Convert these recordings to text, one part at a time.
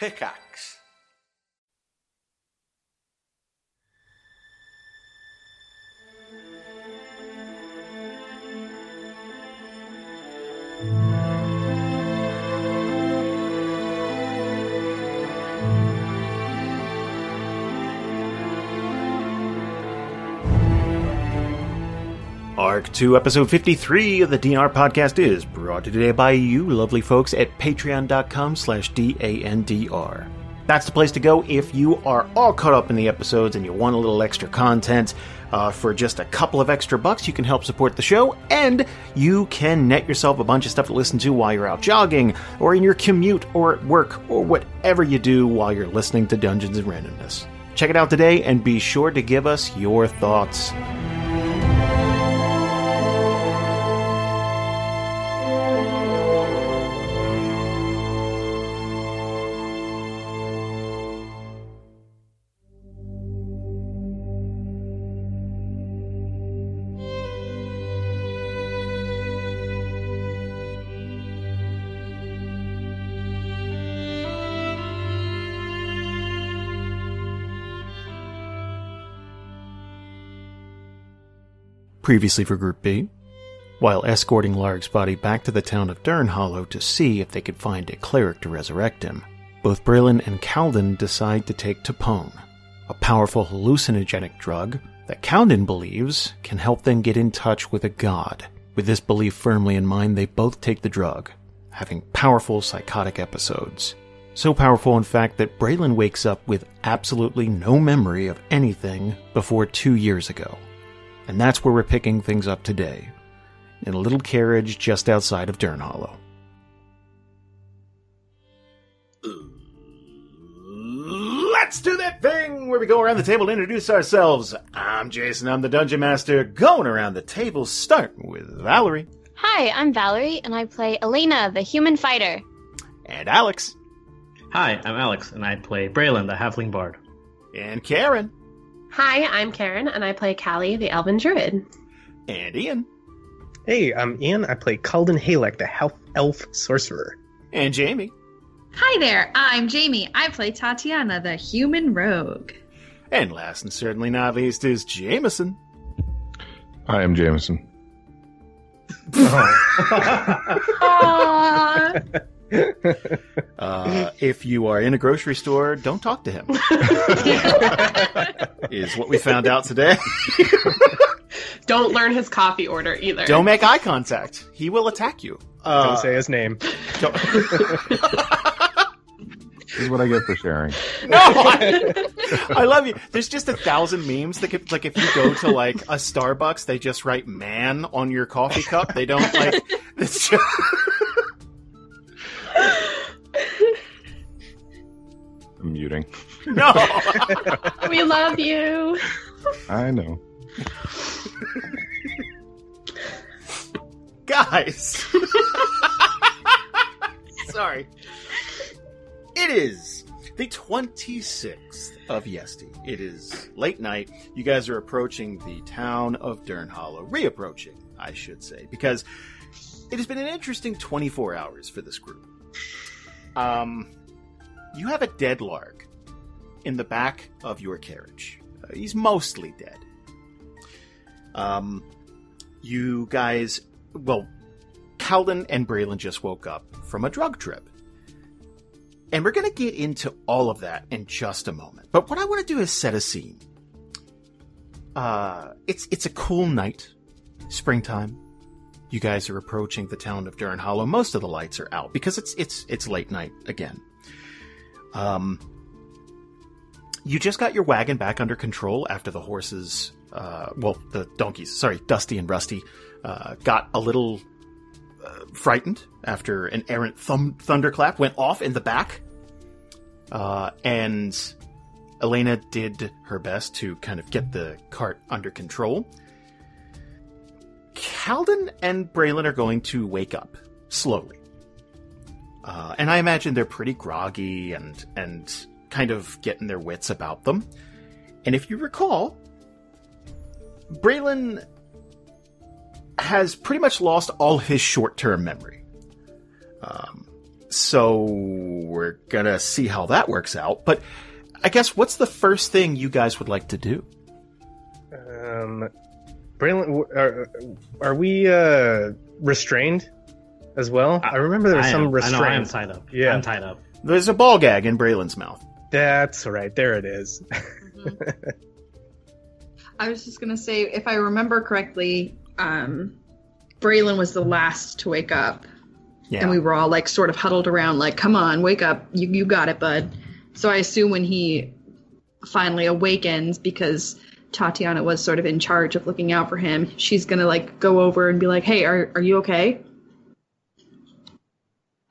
Pickaxe. Arc 2, episode 53 of the DNR podcast is brought to you today by you lovely folks at patreon.com slash D-A-N-D-R. That's the place to go if you are all caught up in the episodes and you want a little extra content. Uh, for just a couple of extra bucks, you can help support the show, and you can net yourself a bunch of stuff to listen to while you're out jogging, or in your commute, or at work, or whatever you do while you're listening to Dungeons and Randomness. Check it out today, and be sure to give us your thoughts. Previously for Group B, while escorting Larg's body back to the town of Durnhollow to see if they could find a cleric to resurrect him, both Braylon and Kalden decide to take Topone, a powerful hallucinogenic drug that Kalden believes can help them get in touch with a god. With this belief firmly in mind, they both take the drug, having powerful psychotic episodes. So powerful, in fact, that Braylon wakes up with absolutely no memory of anything before two years ago. And that's where we're picking things up today, in a little carriage just outside of Durnhollow. Let's do that thing where we go around the table to introduce ourselves. I'm Jason, I'm the Dungeon Master. Going around the table, start with Valerie. Hi, I'm Valerie, and I play Elena, the human fighter. And Alex. Hi, I'm Alex, and I play Braylon, the halfling bard. And Karen. Hi, I'm Karen, and I play Kallie, the elven druid. And Ian. Hey, I'm Ian. I play Kalden Halek, the half elf sorcerer. And Jamie. Hi there, I'm Jamie. I play Tatiyana, the human rogue. And last and certainly not least is Jameson. I am Jameson. Oh. Aww. Uh, if you are in a grocery store, don't talk to him. is what we found out today. Don't learn his coffee order either. don't make eye contact. He will attack you. Uh, Don't say his name. don't- This is what I get for sharing. no, I, I love you. There's just a thousand memes that could, like, if you go to like a Starbucks, they just write "man" on your coffee cup. They don't like. It's just, I'm muting. no. We love you. I know. guys. Sorry. It is the 26th of Yesti. It is late night. You guys are approaching the town of Durnhollow. Reapproaching, I should say, because it has been an interesting 24 hours for this group. Um, you have a dead Larg in the back of your carriage. Uh, he's mostly dead. Um, you guys well, Kalden and Braylon just woke up from a drug trip. And we're going to get into all of that in just a moment. But what I want to do is set a scene. Uh, it's it's a cool night, springtime. You guys are approaching the town of Durn Hollow. Most of the lights are out because it's it's it's late night again. Um, you just got your wagon back under control after the horses, uh, well, the donkeys, sorry, Dusty and Rusty, uh, got a little uh, frightened after an errant thunderclap went off in the back. Uh, and Elena did her best to kind of get the cart under control. Kalden and Braylon are going to wake up slowly. Uh, and I imagine they're pretty groggy and, and kind of getting their wits about them. And if you recall, Braylon has pretty much lost all his short term memory. Um, so we're gonna see how that works out. But I guess what's the first thing you guys would like to do? Um, Braylon, are, are we uh, restrained as well? I, remember there was I some am, I know restraint. I am tied up. Yeah. I'm tied up. There's a ball gag in Braylon's mouth. That's right. There it is. I was just gonna say, if I remember correctly, um, Braylon was the last to wake up, Yeah. and we were all like sort of huddled around, like, "Come on, wake up! You you got it, bud." So I assume when he finally awakens, because Tatiyana was sort of in charge of looking out for him, she's gonna like go over and be like, "Hey, are are you okay?"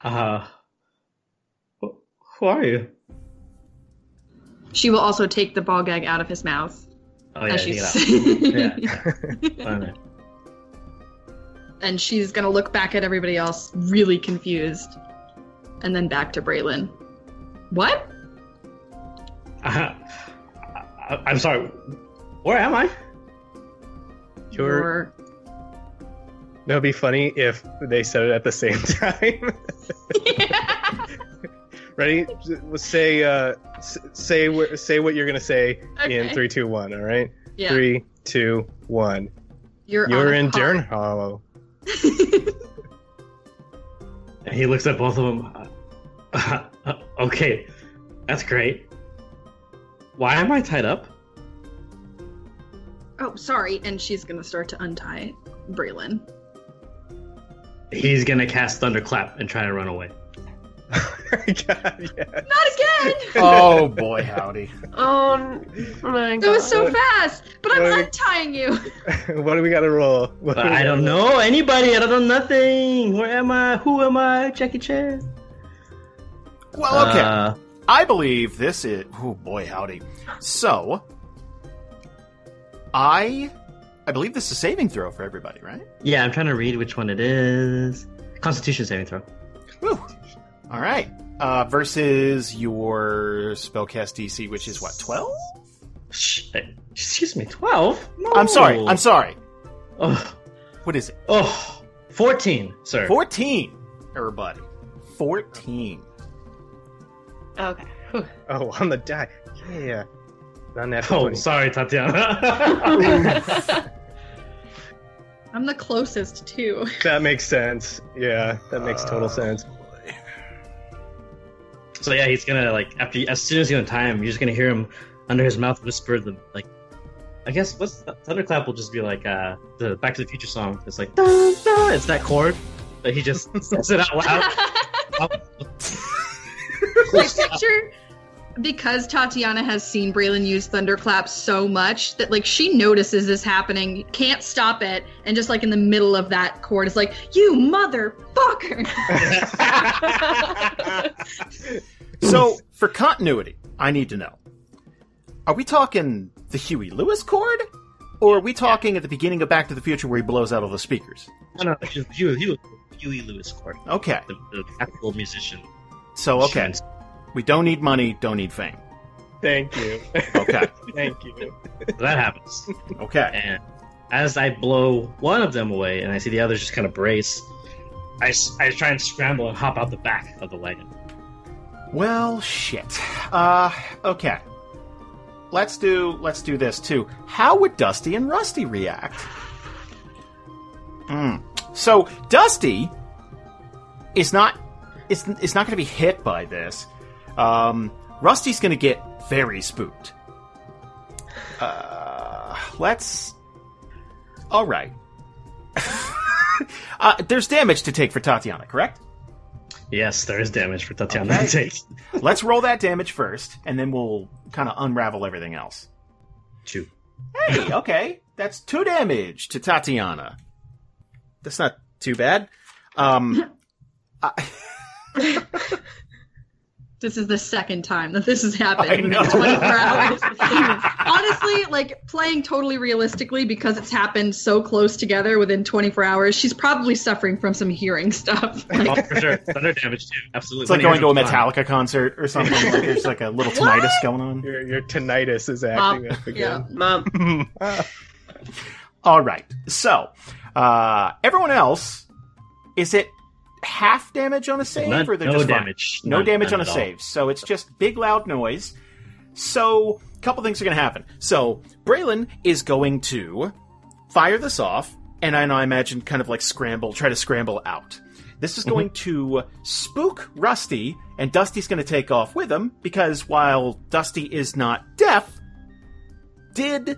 Uh, who who are you? She will also take the ball gag out of his mouth Oh yeah, as take she's. Yeah. And she's gonna look back at everybody else, really confused, and then back to Braylon. What? Uh, I, I'm sorry. Where am I? You're, You're- that would be funny if they said it at the same time. Ready? We'll say uh, say say what you're gonna say in three, two, one. All right. yeah. Three, two, one. You're, You're on in car. Dern Hollow. And he looks at both of them. Uh, okay, that's great. Why am I tied up? Oh, sorry. And she's gonna start to untie Braylon. He's gonna cast Thunderclap and try to run away. God, yeah. Not again! oh boy, howdy. Oh my god. That was so fast. But I'm What? untying you. what do we got to roll? What do we I don't roll? know anybody. I don't know nothing. Where am I? Who am I? Jackie Chan. Well, okay. Uh, I believe this is. Oh boy, howdy. So, I, I believe this is a saving throw for everybody, right? yeah, I'm trying to read which one it is. Constitution saving throw. Woo. All right. Uh, versus your spellcast DC, which is what twelve? Shh, excuse me, 12? No. I'm sorry. I'm sorry. Oh, What is it? oh, 14, sir. Fourteen. Everybody. Fourteen. Okay. Whew. Oh, on the die. Yeah. Not that Oh, funny. sorry, Tatiyana. I'm the closest too. That makes sense. Yeah, that makes total Uh, sense. so yeah, he's gonna like after as soon as you untie him, you're just gonna hear him under his mouth whisper the like. I guess what's the, thunderclap will just be like uh the Back to the Future song. It's like dun, dun, it's that chord that he just says it out loud. I picture because Tatiyana has seen Braylon use thunderclap so much that like she notices this happening, can't stop it, and just like in the middle of that chord is like, "You motherfucker!" So, for continuity, I need to know: Are we talking the Huey Lewis chord, or are we talking at the beginning of Back to the Future where he blows out all the speakers? no, no, it's just Huey, Huey, Huey Lewis chord, Okay. the, the actual musician. So, okay, Shan's- we don't need money, don't need fame. Thank you. Okay. Thank you. So that happens. Okay. And as I blow one of them away and I see the others just kind of brace, I, I try and scramble and hop out the back of the wagon. Well, shit. Uh, okay. Let's do let's do this too. How would Dusty and Rusty react? Hmm. So Dusty is not is is not going to be hit by this. Um, Rusty's going to get very spooked. Uh, let's. All right. uh, there's damage to take for Tatiyana, correct? Yes, there is damage for Tatiyana Okay. to take. Let's roll that damage first, and then we'll kind of unravel everything else. Two. Hey, okay, that's two damage to Tatiyana. That's not too bad. Um, I, this is the second time that this has happened I know. 24 hours. Honestly, like playing totally realistically because it's happened so close together within 24 hours, she's probably suffering from some hearing stuff. Oh, Like, for sure. Thunder damage too. Absolutely. it's like going to a it hears Metallica concert or something. like there's like a little tinnitus going on. Your, your tinnitus is acting Mom, up again. Mom. All right. So, uh, everyone else, is it half damage on a save, None- or they're no just fine? damage. No None- damage none on a all. save. So it's just big loud noise. So a couple things are going to happen. So Braylon is going to fire this off, and I, I imagine kind of like scramble, try to scramble out. This is mm-hmm. going to spook Rusty, and Dusty's going to take off with him because while Dusty is not deaf, did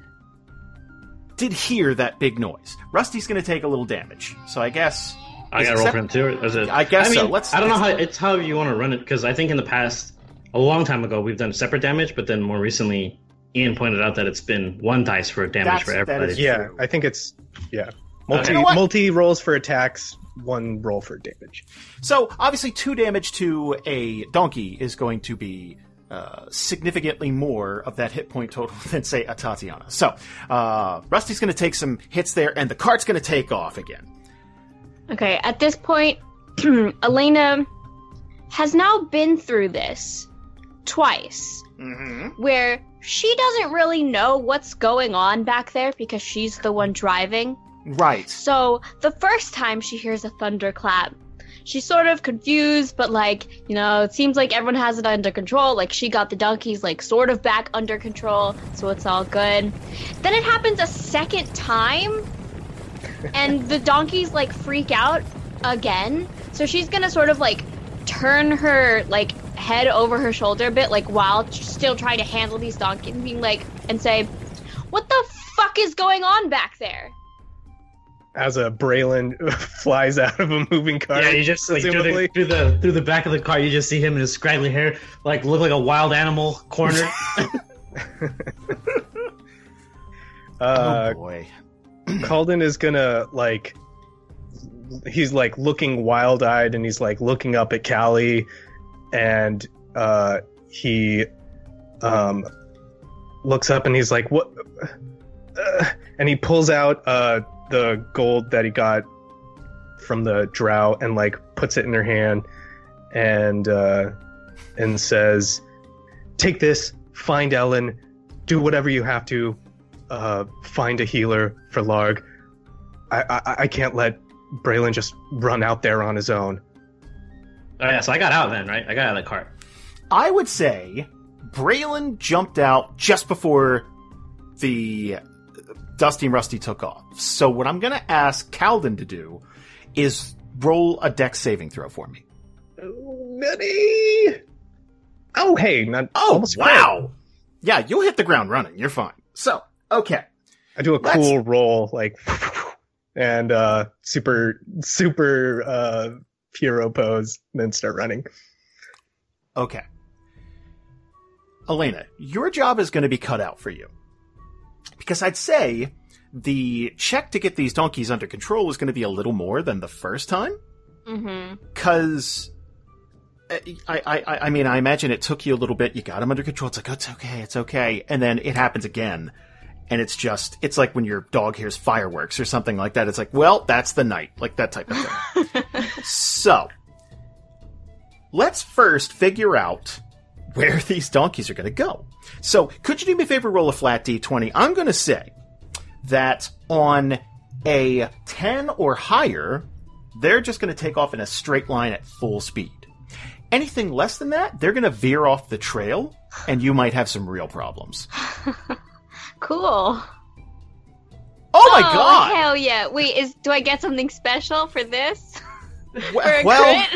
did hear that big noise. Rusty's going to take a little damage. So I guess I got it to roll sep- for him too. Is it? I guess I mean, so. Let's- I don't know let's- how it's how you want to run it because I think in the past, a long time ago, we've done separate damage, but then more recently, Ian pointed out that it's been one dice for damage That's- for everybody. is- Yeah, True. I think it's yeah. Multi You know what? multi rolls for attacks, one roll for damage. So obviously, two damage to a donkey is going to be uh, significantly more of that hit point total than say a Tatiyana. So uh, Rusty's going to take some hits there, and the cart's going to take off again. Okay, at this point, Elena has now been through this twice, Mm-hmm. where she doesn't really know what's going on back there because she's the one driving. Right. So the first time she hears a thunderclap, she's sort of confused, but like, you know, it seems like everyone has it under control. Like she got the donkeys like sort of back under control, so it's all good. Then it happens a second time, and the donkeys like freak out again. So she's gonna sort of like turn her like head over her shoulder a bit, like while still trying to handle these donkeys, and being like, and say, "What the fuck is going on back there?" As a Braylon flies out of a moving car. Yeah, you just like through the, through the through the back of the car, you just see him in his scraggly hair, like look like a wild animal cornered. uh, oh boy. Kalden is gonna like he's like looking wild eyed and he's like looking up at Kallie and uh he um looks up and he's like what? Uh, and he pulls out uh the gold that he got from the drow and like puts it in her hand and uh and says take this find Ellen do whatever you have to uh, find a healer for Larg. I, I I can't let Braylon just run out there on his own. oh yeah, so I got out then, right? I got out of the cart. I would say Braylon jumped out just before the Dusty and Rusty took off. So what I'm going to ask Kalden to do is roll a deck saving throw for me. Nutty. Oh hey, not Oh, almost wow. Yeah, you'll hit the ground running. You're fine. So, okay. I do a Let's- cool roll like and uh super super uh hero pose, and then start running. Okay. Elena, your job is going to be cut out for you. Because I'd say the check to get these donkeys under control is going to be a little more than the first time. Mm-hmm. Because. I, I, I, I mean, I imagine it took you a little bit. You got them under control. It's like, oh, it's okay, it's okay. And then it happens again. And it's just, it's like when your dog hears fireworks or something like that. It's like, well, that's the night. Like that type of thing. So, let's first figure out where these donkeys are going to go. So, could you do me a favor, roll a flat d20? I'm going to say that on a 10 or higher, they're just going to take off in a straight line at full speed. Anything less than that, they're going to veer off the trail, and you might have some real problems. Cool. Oh my oh, god! Hell yeah! Wait, is do I get something special for this? Well- well,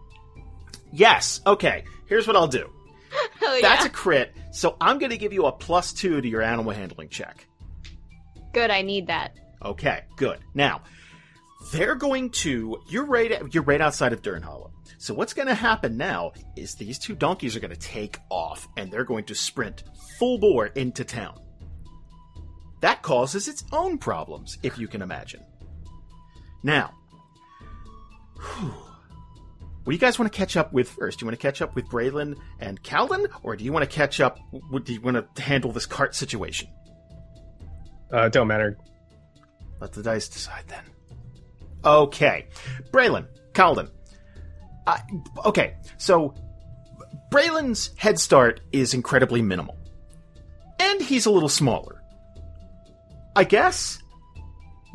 yes. Okay, here's what I'll do. Oh, hell yeah! That's a crit, so I'm going to give you a plus two to your animal handling check. Good. I need that. Okay, good. Now, they're going to you're right you're right outside of Durnhollow. So what's going to happen now is these two donkeys are going to take off and they're going to sprint full bore into town. That causes its own problems, if you can imagine. Now, whew, what do you guys want to catch up with first? Do you want to catch up with Braylon and Kalden, or do you want to catch up? Do you want to handle this cart situation? Uh, don't matter. Let the dice decide then. Okay. Braylon, Kalden. I, okay, so Braylon's head start is incredibly minimal. And he's a little smaller. I guess?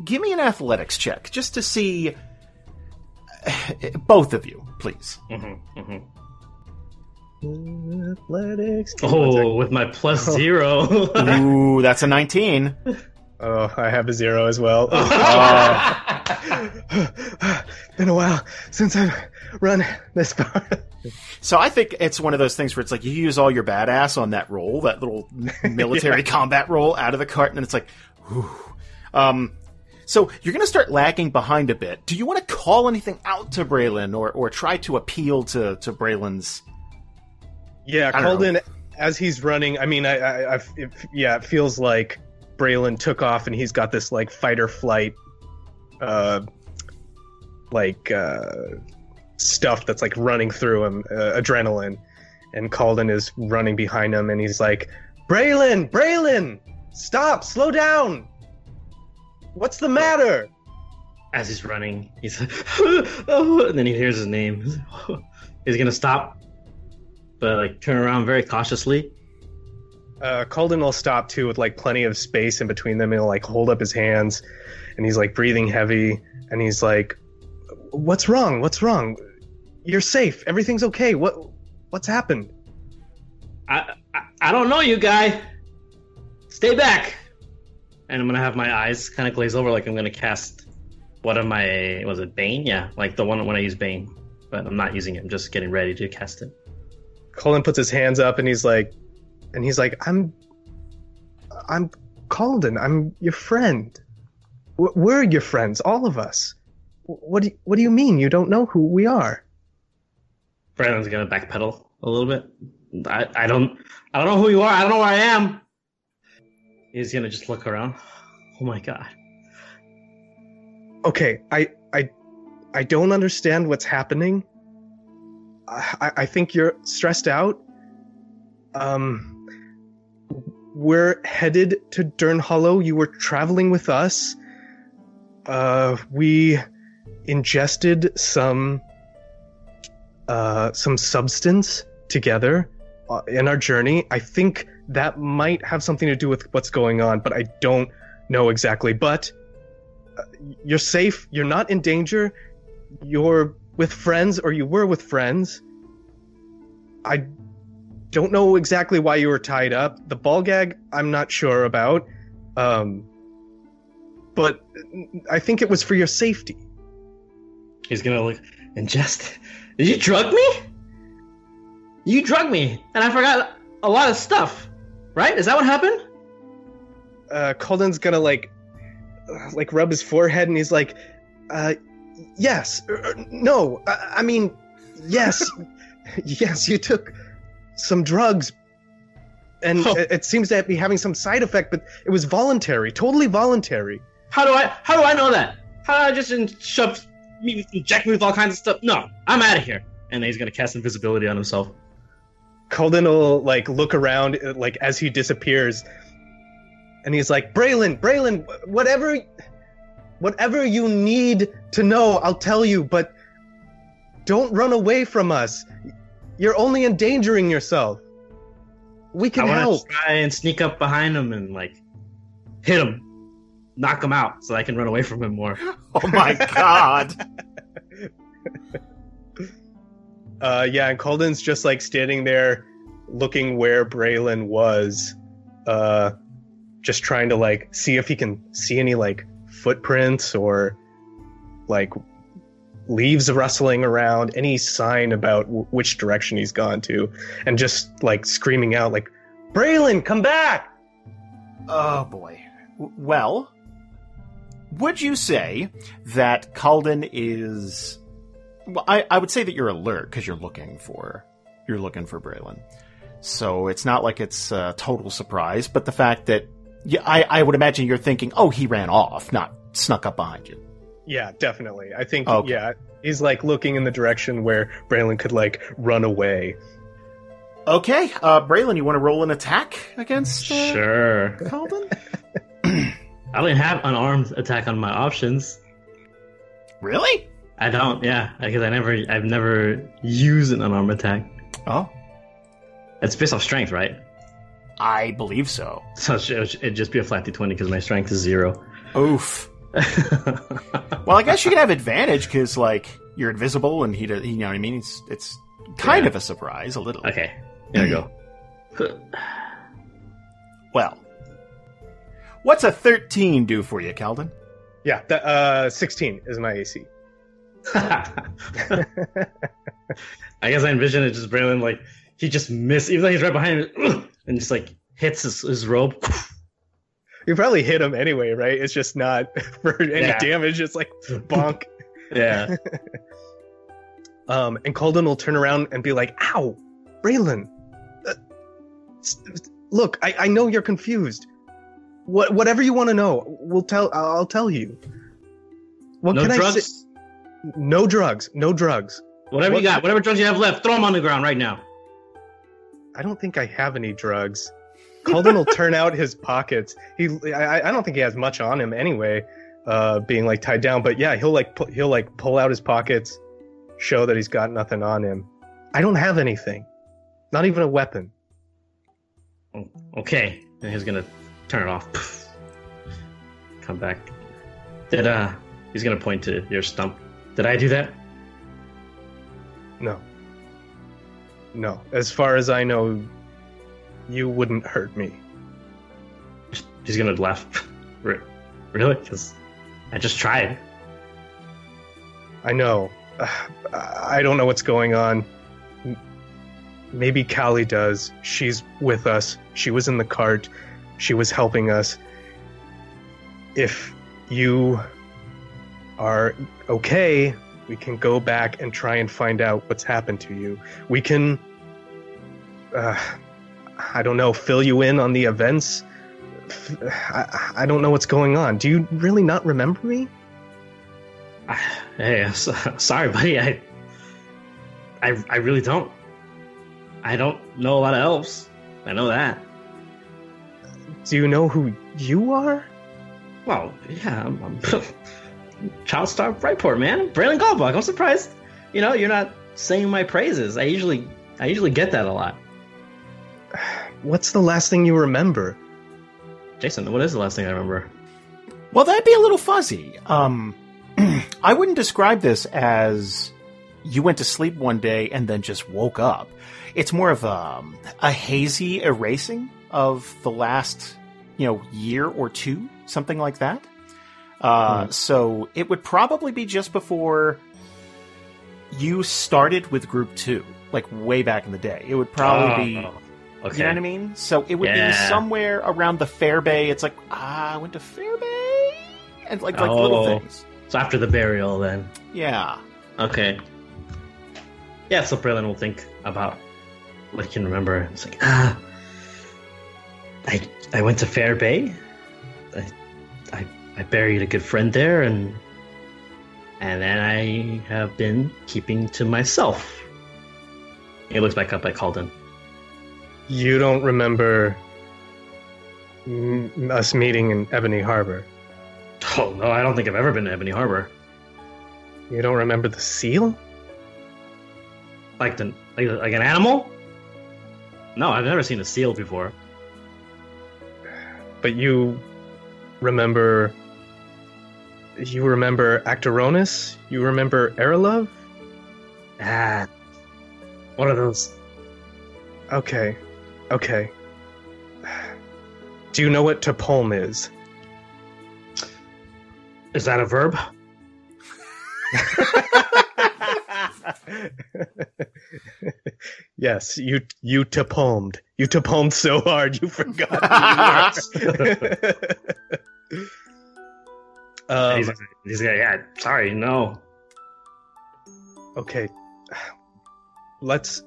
Give me an athletics check just to see. both of you, please. Mm-hmm, mm-hmm. Athletics. Oh, with my plus zero. Ooh, that's a 19. Oh, I have a zero as well. Been a while since I've run this far. So I think it's one of those things where it's like you use all your badass on that roll, that little military combat roll out of the cart, and it's like, whew. Um, so you're going to start lagging behind a bit. Do you want to call anything out to Braylon or, or try to appeal to, to Braylon's? Yeah, I don't as he's running, I mean, I, I, I it, yeah, it feels like Braylon took off and he's got this like fight or flight, uh, like uh, stuff that's like running through him, uh, adrenaline, and Kalden is running behind him and he's like, Braylon, Braylon, stop, slow down. What's the matter? As he's running, he's like, oh, and then he hears his name. He's gonna stop, but like turn around very cautiously. uh, Kalden will stop too with like plenty of space in between them. He'll like hold up his hands and he's like breathing heavy and he's like, What's wrong? What's wrong? You're safe. Everything's okay. What what's happened? I, I, I don't know, you guy. Stay back. And I'm gonna have my eyes kind of glaze over, like I'm gonna cast one of my was it Bane? Yeah, like the one when I use Bane, but I'm not using it. I'm just getting ready to cast it. Kalden puts his hands up and he's like and he's like, I'm I'm Kalden. I'm your friend. We're your friends, all of us. What do you, what do you mean you don't know who we are? Braylon's gonna backpedal a little bit. I, I don't I don't know who you are. I don't know where I am. He's gonna just look around. Oh my god. okay i i i don't understand what's happening i i think you're stressed out um we're headed to dern hollow you were traveling with us uh we ingested some uh some substance together uh, in our journey i think that might have something to do with what's going on but i don't know exactly but you're safe. You're not in danger. You're with friends, or you were with friends. I don't know exactly why you were tied up. The ball gag, I'm not sure about. Um, but I think it was for your safety. He's gonna look ingest. Did you drug me? You drug me, and I forgot a lot of stuff. Right? Is that what happened? Uh, Kalden's gonna like, uh, like rub his forehead, and he's like, uh, "Yes, er, er, no. I, I mean, yes, yes. You took some drugs, and Oh. it, it seems to be having some side effect, but it was voluntary, totally voluntary." How do I? How do I know that? How did I just in- shove inject me with all kinds of stuff? No, I'm out of here. And then he's gonna cast invisibility on himself. Kalden will like look around like as he disappears, and he's like, "Braylon, Braylon, whatever, whatever you need to know, I'll tell you. But don't run away from us. You're only endangering yourself. We I can want help." try and sneak up behind him and like hit him, knock him out, so I can run away from him more. Oh my god. Uh, yeah, and Kalden's just like standing there, looking where Braylon was, uh, just trying to like see if he can see any like footprints or like leaves rustling around, any sign about w- which direction he's gone to, and just like screaming out like, "Braylon, come back!" Oh boy. W- Well, would you say that Kalden is? Well, I, I would say that you're alert because you're looking for you're looking for Braylon. So it's not like it's a total surprise, but the fact that yeah, I, I would imagine you're thinking, oh, he ran off, not snuck up behind you. Yeah, definitely. I think Okay. yeah, he's like looking in the direction where Braylon could like run away. Okay, uh, Braylon, you want to roll an attack against uh, Sure. Kalden? I don't have unarmed attack on my options. really? I don't. Yeah, because I never, I've never used an unarmed attack. Oh, It's based off strength, right? I believe so. So it'd just be a flat d20 because my strength is zero. Oof. Well, I guess you could have advantage because, like, you're invisible, and he, does- you know what I mean. It's it's kind Yeah. of a surprise, a little. Okay, here we go. Well, what's a thirteen do for you, Kalden? Yeah, that, uh, 16 is my AC. I guess I envision it just Braylon like he just missed, even though he's right behind him, and just like hits his, his robe. You probably hit him anyway, right? It's just not for any Yeah. damage. It's like bonk. Yeah. Um, and Kalden will turn around and be like, "Ow, Braylon, uh, look, I, I know you're confused. What whatever you want to know, we'll tell. I'll tell you. What no can I drugs. say? No drugs. No drugs. Whatever What- you got, whatever drugs you have left, throw them on the ground right now. I don't think I have any drugs. Kalden will turn out his pockets. He, I, I don't think he has much on him anyway, uh, being like tied down. But yeah, he'll like pu- he'll like pull out his pockets, show that he's got nothing on him. I don't have anything, not even a weapon. Okay, and he's gonna turn it off. Come back. Did uh? He's gonna point to your stump. Did I do that? No, no. As far as I know, you wouldn't hurt me. He's gonna laugh. Really? Because I just tried. I know. I don't know what's going on. Maybe Kallie does. She's with us. She was in the cart. She was helping us. If you are okay, we can go back and try and find out what's happened to you. We can, uh, I don't know, fill you in on the events. I don't know what's going on. Do you really not remember me? I, hey, so, sorry, buddy. I, I, I really don't. I don't know a lot of elves. I know that. Do you know who you are? Well, yeah, I'm, I'm child star Brightport, man. Braylon Goldbuck. I'm surprised. You know, you're not saying my praises. I usually, I usually get that a lot. What's the last thing you remember? Jason, what is the last thing I remember? Well, that'd be a little fuzzy. Um, I wouldn't describe this as you went to sleep one day and then just woke up. It's more of a, a hazy erasing of the last, you know, year or two, something like that. Uh, So it would probably be just before you started with Group Two, like way back in the day. It would probably be. Oh, okay. You know what I mean? So it would be somewhere around the Fair Bay. It's like, ah, I went to Fair Bay? And like, like little Oh. things. So after the burial, then. Yeah. Okay. Yeah, so Braylon will think about what he can remember. It's like, ah, I I went to Fair Bay. I, I I buried a good friend there, and and then I have been keeping to myself. He looks back up at Kalden. You don't remember m- us meeting in Ebony Harbor. Oh no, I don't think I've ever been to Ebony Harbor. You don't remember the seal? Like the like, like an animal? No, I've never seen a seal before. But you remember. You remember Actoronus? You remember Erelov? Ah, what are those? Okay. Okay. Do you know what Topolm is? Is that a verb? yes, you you Topolmed. You Topolmed so hard you forgot. who you were. um, he's, he's like, yeah, sorry, no. okay. Let's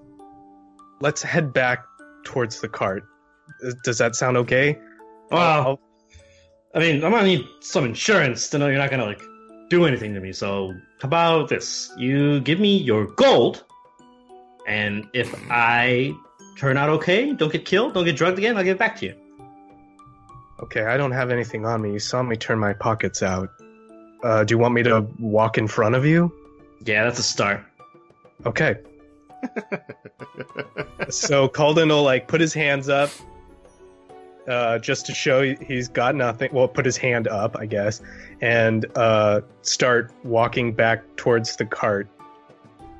let's head back towards the cart. Does that sound okay? Well, I mean, I'm gonna need some insurance to know you're not gonna like do anything to me. So, how about this? You give me your gold, and if I turn out okay, don't get killed, don't get drugged again, I'll give it back to you. Okay, I don't have anything on me. You saw me turn my pockets out. Uh, do you want me to walk in front of you? Yeah, that's a start. Okay. so Kalden will like put his hands up, uh, just to show he's got nothing. Well, put his hand up, I guess, and uh, start walking back towards the cart.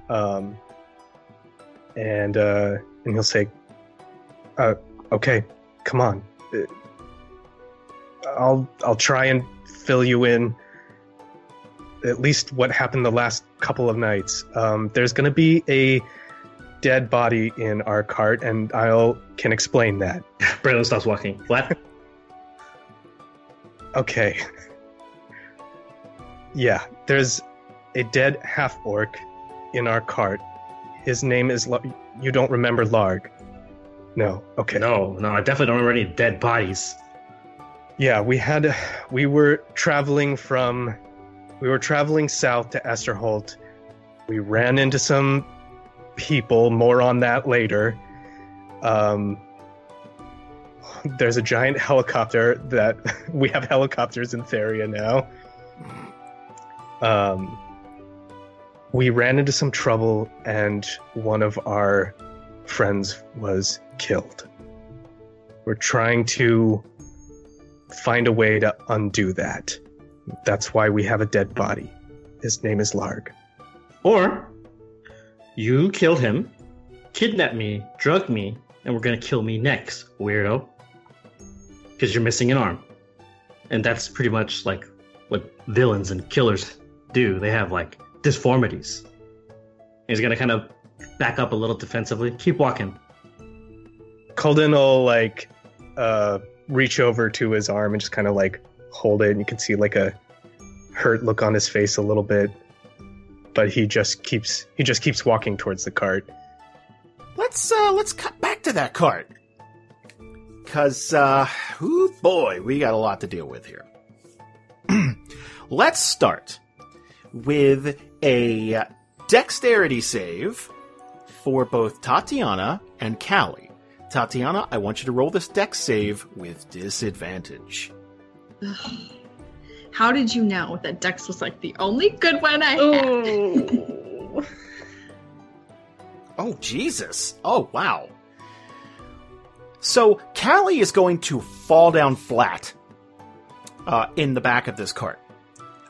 Um, and uh, and he'll say, uh, "Okay, come on. Uh, I'll I'll try and fill you in. At least what happened the last couple of nights. Um, there's going to be a dead body in our cart, and I'll can explain that. Braylon stops walking. What? Okay. Yeah, there's a dead half orc in our cart. His name is. You don't remember Larg? No. Okay. No, no, I definitely don't remember any dead bodies. Yeah, we had. We were traveling from. We were traveling south to Esterholt. We ran into some people. More on that later. Um. There's a giant helicopter that we have helicopters in Theria now. Um, we ran into some trouble, and one of our friends was killed. We're trying to find a way to undo that. That's why we have a dead body. His name is Larg. Or you killed him, kidnapped me, drugged me, and we're gonna kill me next, weirdo. Because you're missing an arm. And that's pretty much like what villains and killers do. They have like disformities. He's gonna kind of back up a little defensively. Keep walking. Kalden will like uh, reach over to his arm and just kind of like hold it, and you can see like a hurt look on his face a little bit. But he just keeps he just keeps walking towards the cart. Let's uh let's cut back to that cart. Cause uh ooh boy, we got a lot to deal with here. let's start with a dexterity save for both Tatiyana and Kallie. Tatiyana, I want you to roll this dex save with disadvantage. How did you know that Dex was like the only good one I had? Oh, Jesus. Oh, wow. So, Kallie is going to fall down flat uh, in the back of this cart.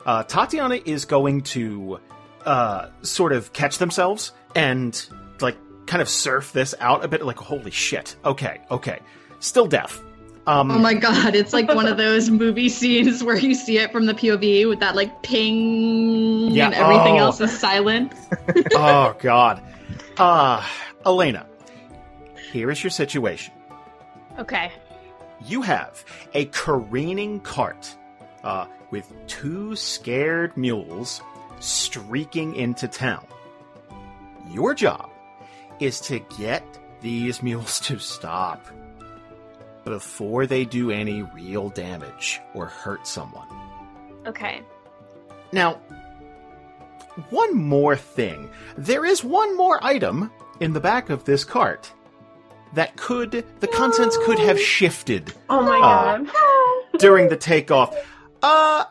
Uh, Tatiyana is going to uh, sort of catch themselves and, like, kind of surf this out a bit. Like, holy shit. Okay, okay. Still deaf. Um, Oh my god, it's like one of those movie scenes where you see it from the POV with that like ping Yeah, and everything oh. else is silent. oh, God. Uh, Elena, here is your situation. Okay. you have a careening cart uh, with two scared mules streaking into town. Your job is to get these mules to stop before they do any real damage or hurt someone. Okay. Now, one more thing. There is one more item in the back of this cart that could, the contents could have shifted Oh my Uh, god. during the takeoff. Uh,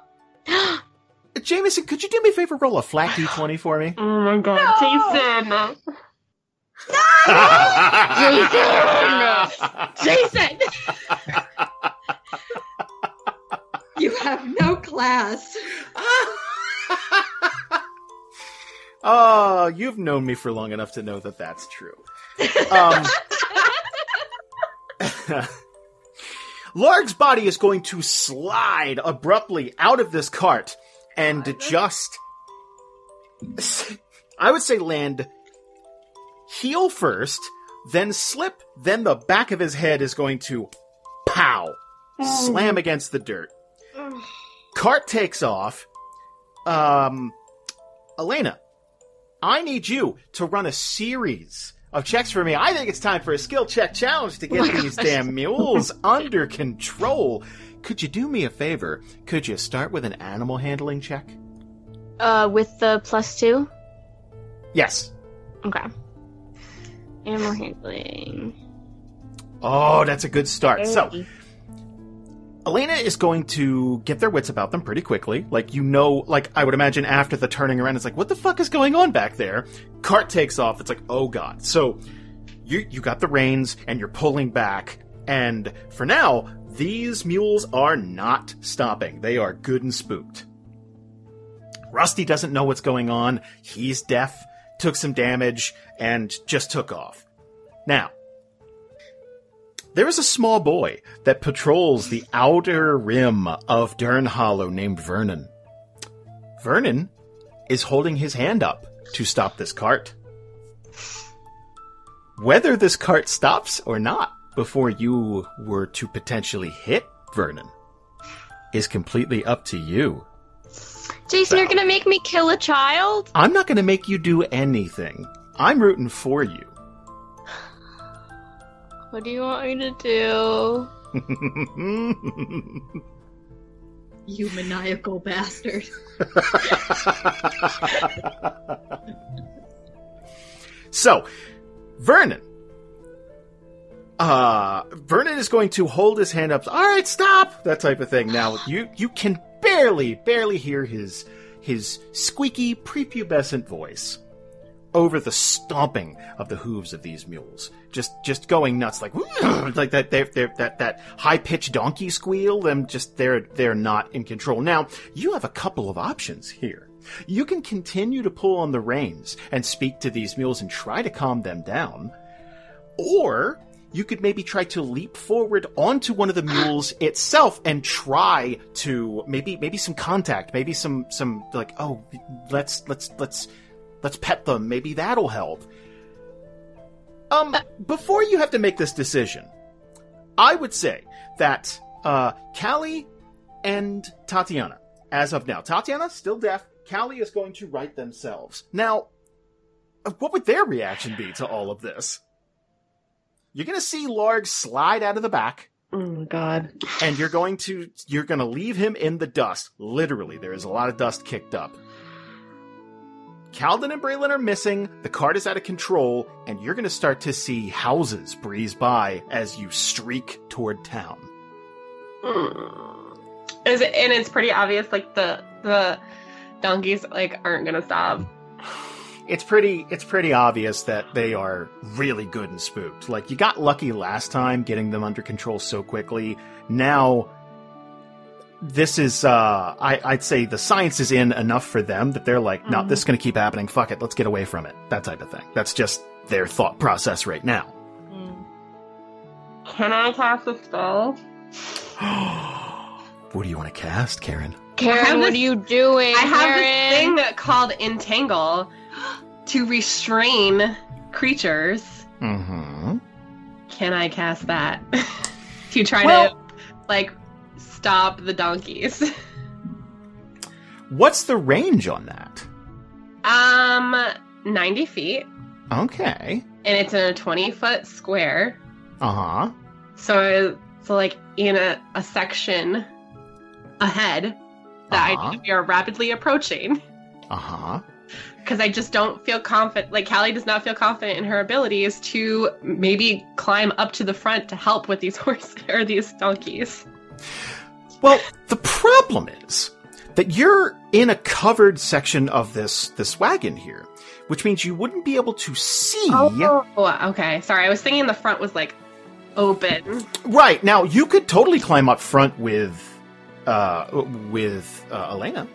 Jameson, could you do me a favor? Roll a flat d20 for me. Oh my god, Jason. No Jason! Jason. You have no class. oh, you've known me for long enough to know that that's true. Um, Larg's body is going to slide abruptly out of this cart and just, I would say, land heel first, then slip, then the back of his head is going to pow, slam against the dirt. Cart takes off. Um, Elena, I need you to run a series of checks for me. I think it's time for a skill check challenge to get Oh these gosh. damn mules under control. Could you do me a favor? Could you start with an animal handling check? Uh, with the plus two. Yes. Okay. Animal handling. Oh, that's a good start. So, Elena is going to get their wits about them pretty quickly. Like, you know, like, I would imagine after the turning around, it's like, what the fuck is going on back there? Cart takes off. It's like, oh god. So, you, you got the reins and you're pulling back. And for now, these mules are not stopping. They are good and spooked. Rusty doesn't know what's going on. He's deaf. took some damage, and just took off. Now, there is a small boy that patrols the outer rim of Durnhollow named Vernon. Vernon is holding his hand up to stop this cart. Whether this cart stops or not before you were to potentially hit Vernon is completely up to you. Jason, you're gonna make me kill a child? I'm not going to make you do anything. I'm rooting for you. What do you want me to do? You maniacal bastard. so, Vernon. Uh, Vernon is going to hold his hand up. All right, stop. That type of thing. Now, you you can barely barely hear his his squeaky prepubescent voice over the stomping of the hooves of these mules. Just just going nuts like like that they're, they're, that that high pitched donkey squeal. Them just they're they're not in control. Now, you have a couple of options here. You can continue to pull on the reins and speak to these mules and try to calm them down. Or you could maybe try to leap forward onto one of the mules itself and try to maybe maybe some contact, maybe some some like oh let's let's let's let's pet them, maybe that'll help. Um before you have to make this decision, I would say that uh Kallie and Tatiyana, as of now, Tatiyana still deaf, Kallie is going to write themselves. Now, what would their reaction be to all of this? You're going to see Larg slide out of the back, Oh my god. and you're going to you're going to leave him in the dust. Literally, there is a lot of dust kicked up. Kalden and Braylon are missing. The cart is out of control, and you're going to start to see houses breeze by as you streak toward town. Mm. Is it, and it's pretty obvious, like the the donkeys like aren't gonna stop. It's pretty it's pretty obvious that they are really good and spooked. Like you got lucky last time getting them under control so quickly. Now this is uh I, I'd say the science is in enough for them that they're like, no, this is gonna keep happening, fuck it, let's get away from it. That type of thing. That's just their thought process right now. Can I cast a spell? what do you want to cast, Karen? I have Karen, what this- are you doing? I have Karen? this thing called entangle to restrain creatures. Mm-hmm. Can I cast that to try Well- to like stop the donkeys? What's the range on that? Um, ninety feet, Okay. and it's in a twenty foot square. Uh-huh. So, so like in a, a section ahead that Uh-huh. I we are rapidly approaching Uh-huh. Because I just don't feel confident. Like Kallie does not feel confident in her abilities to maybe climb up to the front to help with these horses or these donkeys. Well, the problem is that you're in a covered section of this this wagon here, which means you wouldn't be able to see. Oh, okay. Sorry, I was thinking the front was like open. Right now, you could totally climb up front with uh with uh, Elena.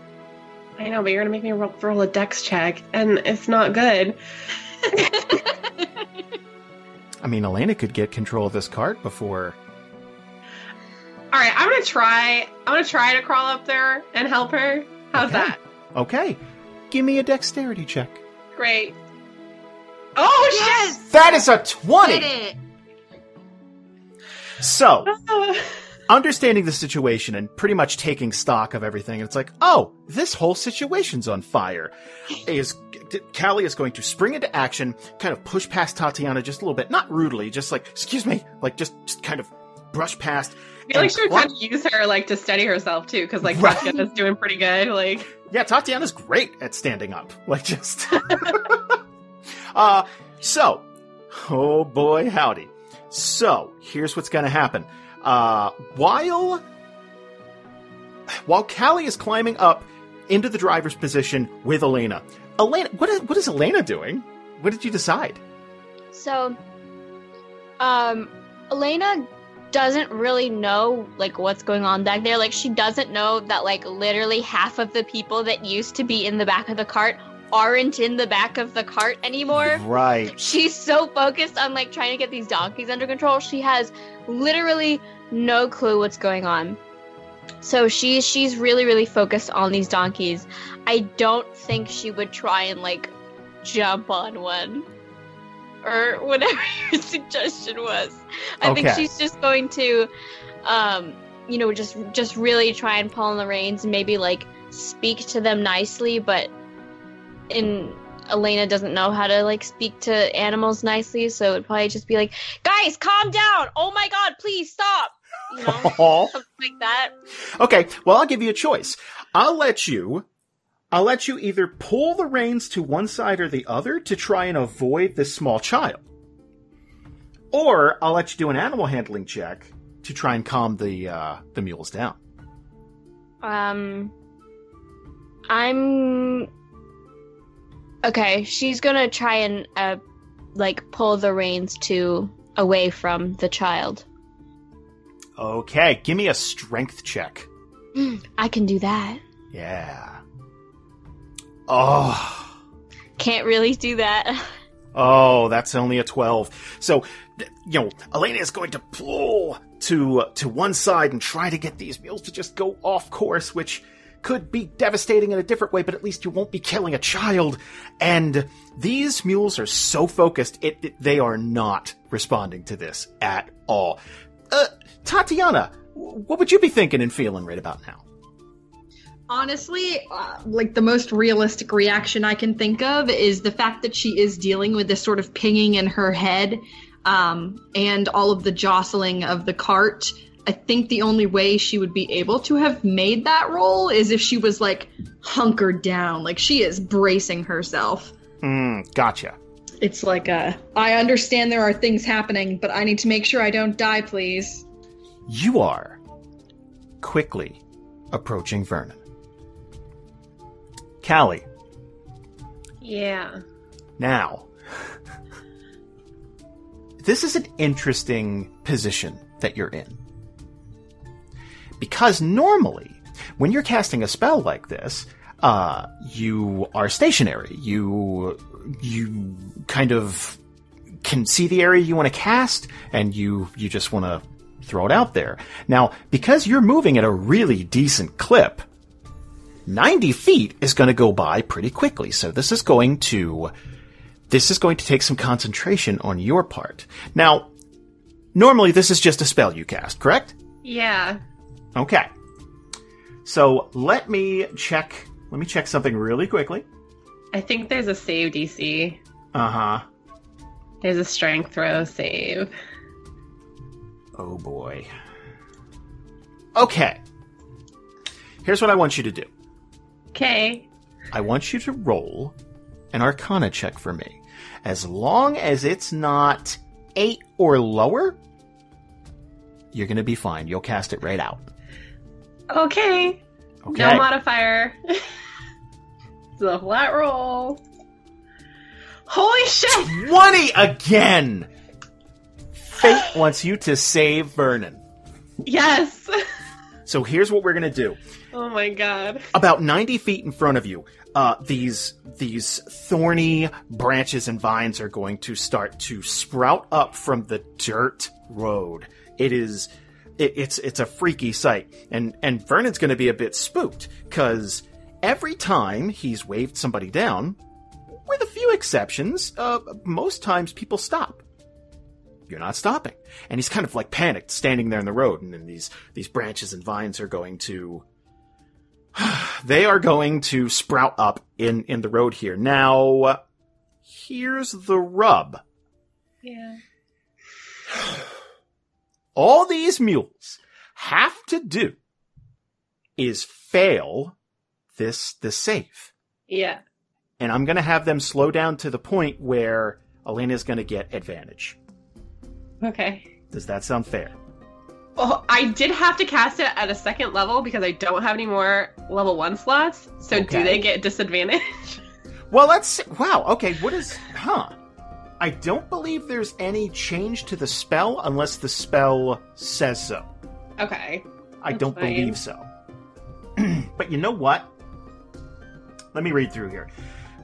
I know, but you're gonna make me roll, roll a dex check, and it's not good. I mean, Elena could get control of this cart before. All right, I'm gonna try. I'm gonna try to crawl up there and help her. How's Okay. that? Okay, give me a dexterity check. Great. Oh Yes! That is a Did twenty. it! So, shit! understanding the situation and pretty much taking stock of everything, it's like, oh, this whole situation's on fire. Is Kallie is going to spring into action, kind of push past Tatiyana just a little bit, not rudely, just like, excuse me, like just, just kind of brush past. I feel like she would kind of use her like to steady herself too, because like Right. Tatiyana's doing pretty good. Like, Yeah, Tatiyana's great at standing up. Like just Uh so oh boy howdy. So here's what's gonna happen. Uh while while Kallie is climbing up into the driver's position with Elena. Elena what is what is Elena doing? What did you decide? So, um, Elena doesn't really know like what's going on back there. Like she doesn't know that like literally half of the people that used to be in the back of the cart aren't in the back of the cart anymore. Right. She's so focused on like trying to get these donkeys under control. She has literally no clue what's going on. So she's she's really really focused on these donkeys. I don't think she would try and like jump on one or whatever your suggestion was. I think she's just going to um you know just just really try and pull on the reins and maybe like speak to them nicely but in Elena doesn't know how to like speak to animals nicely so it'd probably just be like guys calm down oh my god please stop you know something like that Okay, well, I'll give you a choice. I'll let you. I'll let you either pull the reins to one side or the other to try and avoid this small child. Or I'll let you do an animal handling check to try and calm the uh, the mules down. Um, I'm okay. She's gonna try and uh, like pull the reins to away from the child. Okay, give me a strength check. I can do that. Yeah. Oh, Can't really do that. oh, that's only a twelve. So, you know, Elena is going to pull to to one side and try to get these mules to just go off course, which could be devastating in a different way, but at least you won't be killing a child. And these mules are so focused, it, it- they are not responding to this at all. Uh, Tatiyana, what would you be thinking and feeling right about now? Honestly, uh, like the most realistic reaction I can think of is the fact that she is dealing with this sort of pinging in her head um, and all of the jostling of the cart. I think the only way she would be able to have made that role is if she was like hunkered down, like she is bracing herself. Hmm, gotcha. It's like a, I understand there are things happening, but I need to make sure I don't die, please. You are quickly approaching Vernon. Kallie, Yeah. now, this is an interesting position that you're in. Because normally, when you're casting a spell like this, uh, you are stationary. You, you kind of can see the area you want to cast, and you, you just want to throw it out there. Now, because you're moving at a really decent clip, 90 feet is going to go by pretty quickly. So this is going to, this is going to take some concentration on your part. Now, normally this is just a spell you cast, correct? Yeah. Okay. So let me check, let me check something really quickly. I think there's a save DC. Uh huh. There's a strength throw save. Oh boy. Okay. Here's what I want you to do. Okay. I want you to roll an arcana check for me. As long as it's not eight or lower, you're going to be fine. You'll cast it right out. Okay. Okay. No modifier. it's a flat roll. Holy shit! 20 again! Fate wants you to save Vernon. Yes! So here's what we're going to do. Oh my god. about 90 feet in front of you, uh, these these thorny branches and vines are going to start to sprout up from the dirt road. It is it, it's it's a freaky sight, and and Vernon's going to be a bit spooked because every time he's waved somebody down, with a few exceptions, uh, most times people stop. You're not stopping, and he's kind of like panicked, standing there in the road, and then these these branches and vines are going to they are going to sprout up in in the road here. Now, here's the rub. Yeah. All these mules have to do is fail this this save. Yeah. And I'm going to have them slow down to the point where Elena's going to get advantage. Okay. Does that sound fair? Well, I did have to cast it at a second level because I don't have any more level one slots. So Okay. do they get disadvantage? Well, let's see. Wow. Okay. What is? Huh. I don't believe there's any change to the spell unless the spell says so. okay. I That's don't fine. believe so. but you know what? Let me read through here.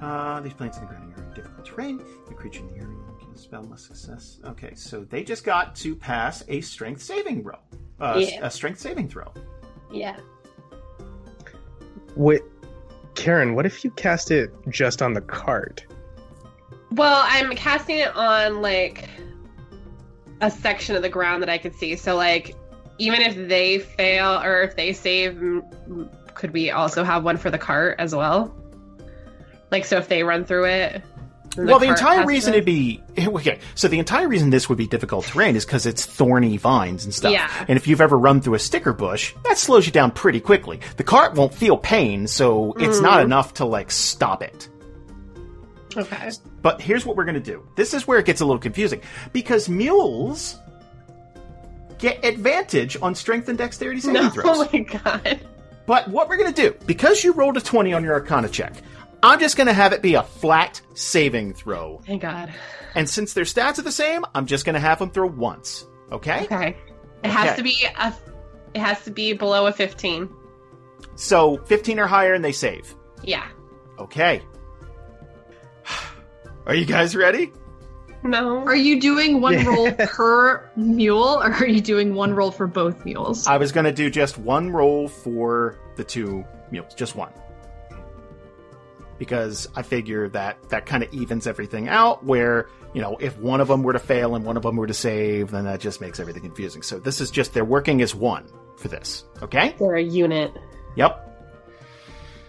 Uh, these plants in the ground are in difficult terrain. The creature in the area can spell must success. Okay, so they just got to pass a strength saving roll. Uh, Yeah. A strength saving throw. Yeah. What, Karen? What if you cast it just on the cart? Well, I'm casting it on like a section of the ground that I could see. So like even if they fail or if they save, could we also have one for the cart as well? Like so if they run through it. then well, the entire reason to- it'd be okay. So the entire reason this would be difficult terrain is because it's thorny vines and stuff. Yeah. And if you've ever run through a sticker bush, that slows you down pretty quickly. The cart won't feel pain, so it's Mm. not enough to like stop it. Okay. But here's what we're going to do. This is where it gets a little confusing because mules get advantage on strength and dexterity saving No, oh throws. oh my god. But what we're going to do, because you rolled a 20 on your Arcana check, I'm just going to have it be a flat saving throw. Thank god. And since their stats are the same, I'm just going to have them throw once. Okay? Okay. It has Okay. to be a it has to be below a 15. So 15 or higher and they save. Yeah. Okay. Are you guys ready? No. Are you doing one Yeah. roll per mule, or are you doing one roll for both mules? I was going to do just one roll for the two mules, just one. Because I figure that that kind of evens everything out where, you know, if one of them were to fail and one of them were to save, then that just makes everything confusing. So this is just they're working as one for this. Okay? They're a unit. Yep.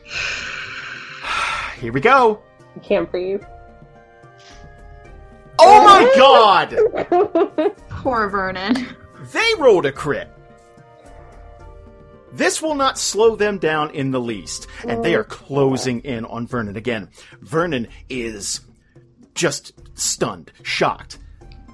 Here we go. I can't breathe. Oh, oh my god! Poor Vernon. They rolled a crit. This will not slow them down in the least, and they are closing in on Vernon again. Vernon is just stunned, shocked.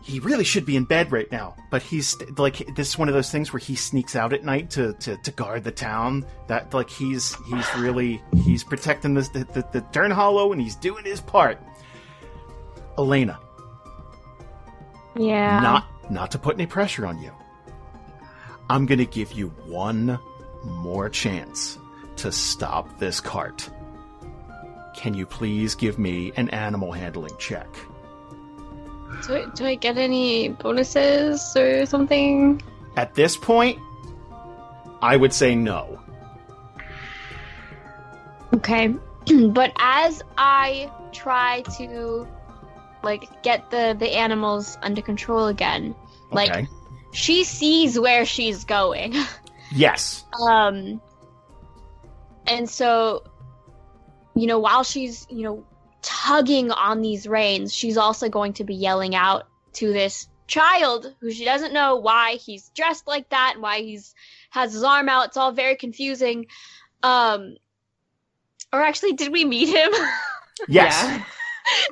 He really should be in bed right now, but he's like this is one of those things where he sneaks out at night to, to, to guard the town. That like he's he's really he's protecting this the, the, the Durnhollow and he's doing his part. Elena, Yeah. not not to put any pressure on you. I'm going to give you one more chance to stop this cart. Can you please give me an animal handling check? Do I, do I get any bonuses or something? At this point, I would say no. Okay. but as I try to like get the the animals under control again, like Okay. she sees where she's going. Yes. Um and so you know, while she's, you know, tugging on these reins, she's also going to be yelling out to this child who she doesn't know why he's dressed like that and why he's has his arm out. It's all very confusing. Um or actually did we meet him? Yes. Yeah.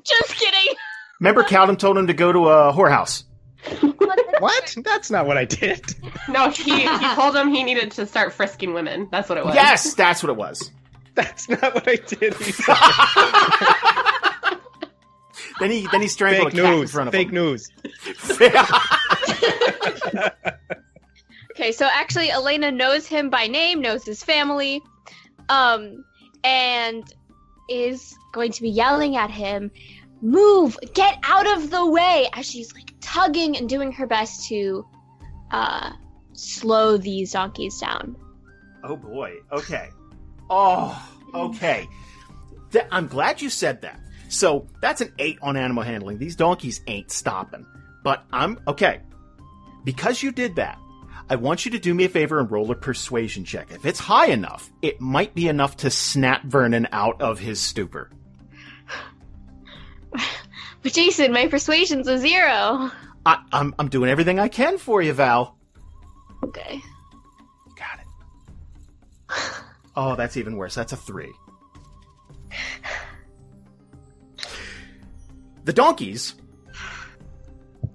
Just kidding. Remember, Kalden told him to go to a whorehouse. What? That's not what I did. No, he, he told him he needed to start frisking women. That's what it was. Yes, that's what it was. That's not what I did. Then he then he strangled Fake a cat in front of Fake him. news. Okay, so actually Elena knows him by name, knows his family, um, and is going to be yelling at him, "Move! Get out of the way!" As she's like tugging and doing her best to uh, slow these donkeys down. Oh boy. Okay. Oh, okay. Th- I'm glad you said that. So that's an eight on animal handling. These donkeys ain't stopping. But I'm okay. Because you did that, I want you to do me a favor and roll a persuasion check. If it's high enough, it might be enough to snap Vernon out of his stupor. But Jason, my persuasion's a zero. I, I'm I'm doing everything I can for you, Val. Okay. You got it. Oh, that's even worse. That's a three. The donkeys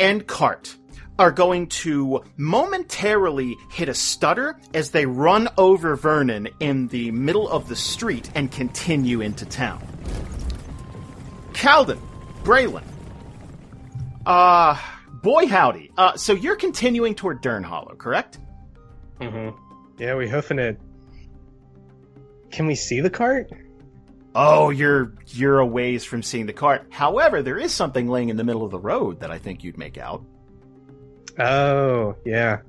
and cart are going to momentarily hit a stutter as they run over Vernon in the middle of the street and continue into town. Kalden, Braylon, uh, boy howdy. Uh, so you're continuing toward Durnhollow, correct? Mm-hmm. Yeah, we hoofing it. Can we see the cart? Oh, you're you're a ways from seeing the cart. However, there is something laying in the middle of the road that I think you'd make out. Oh, yeah.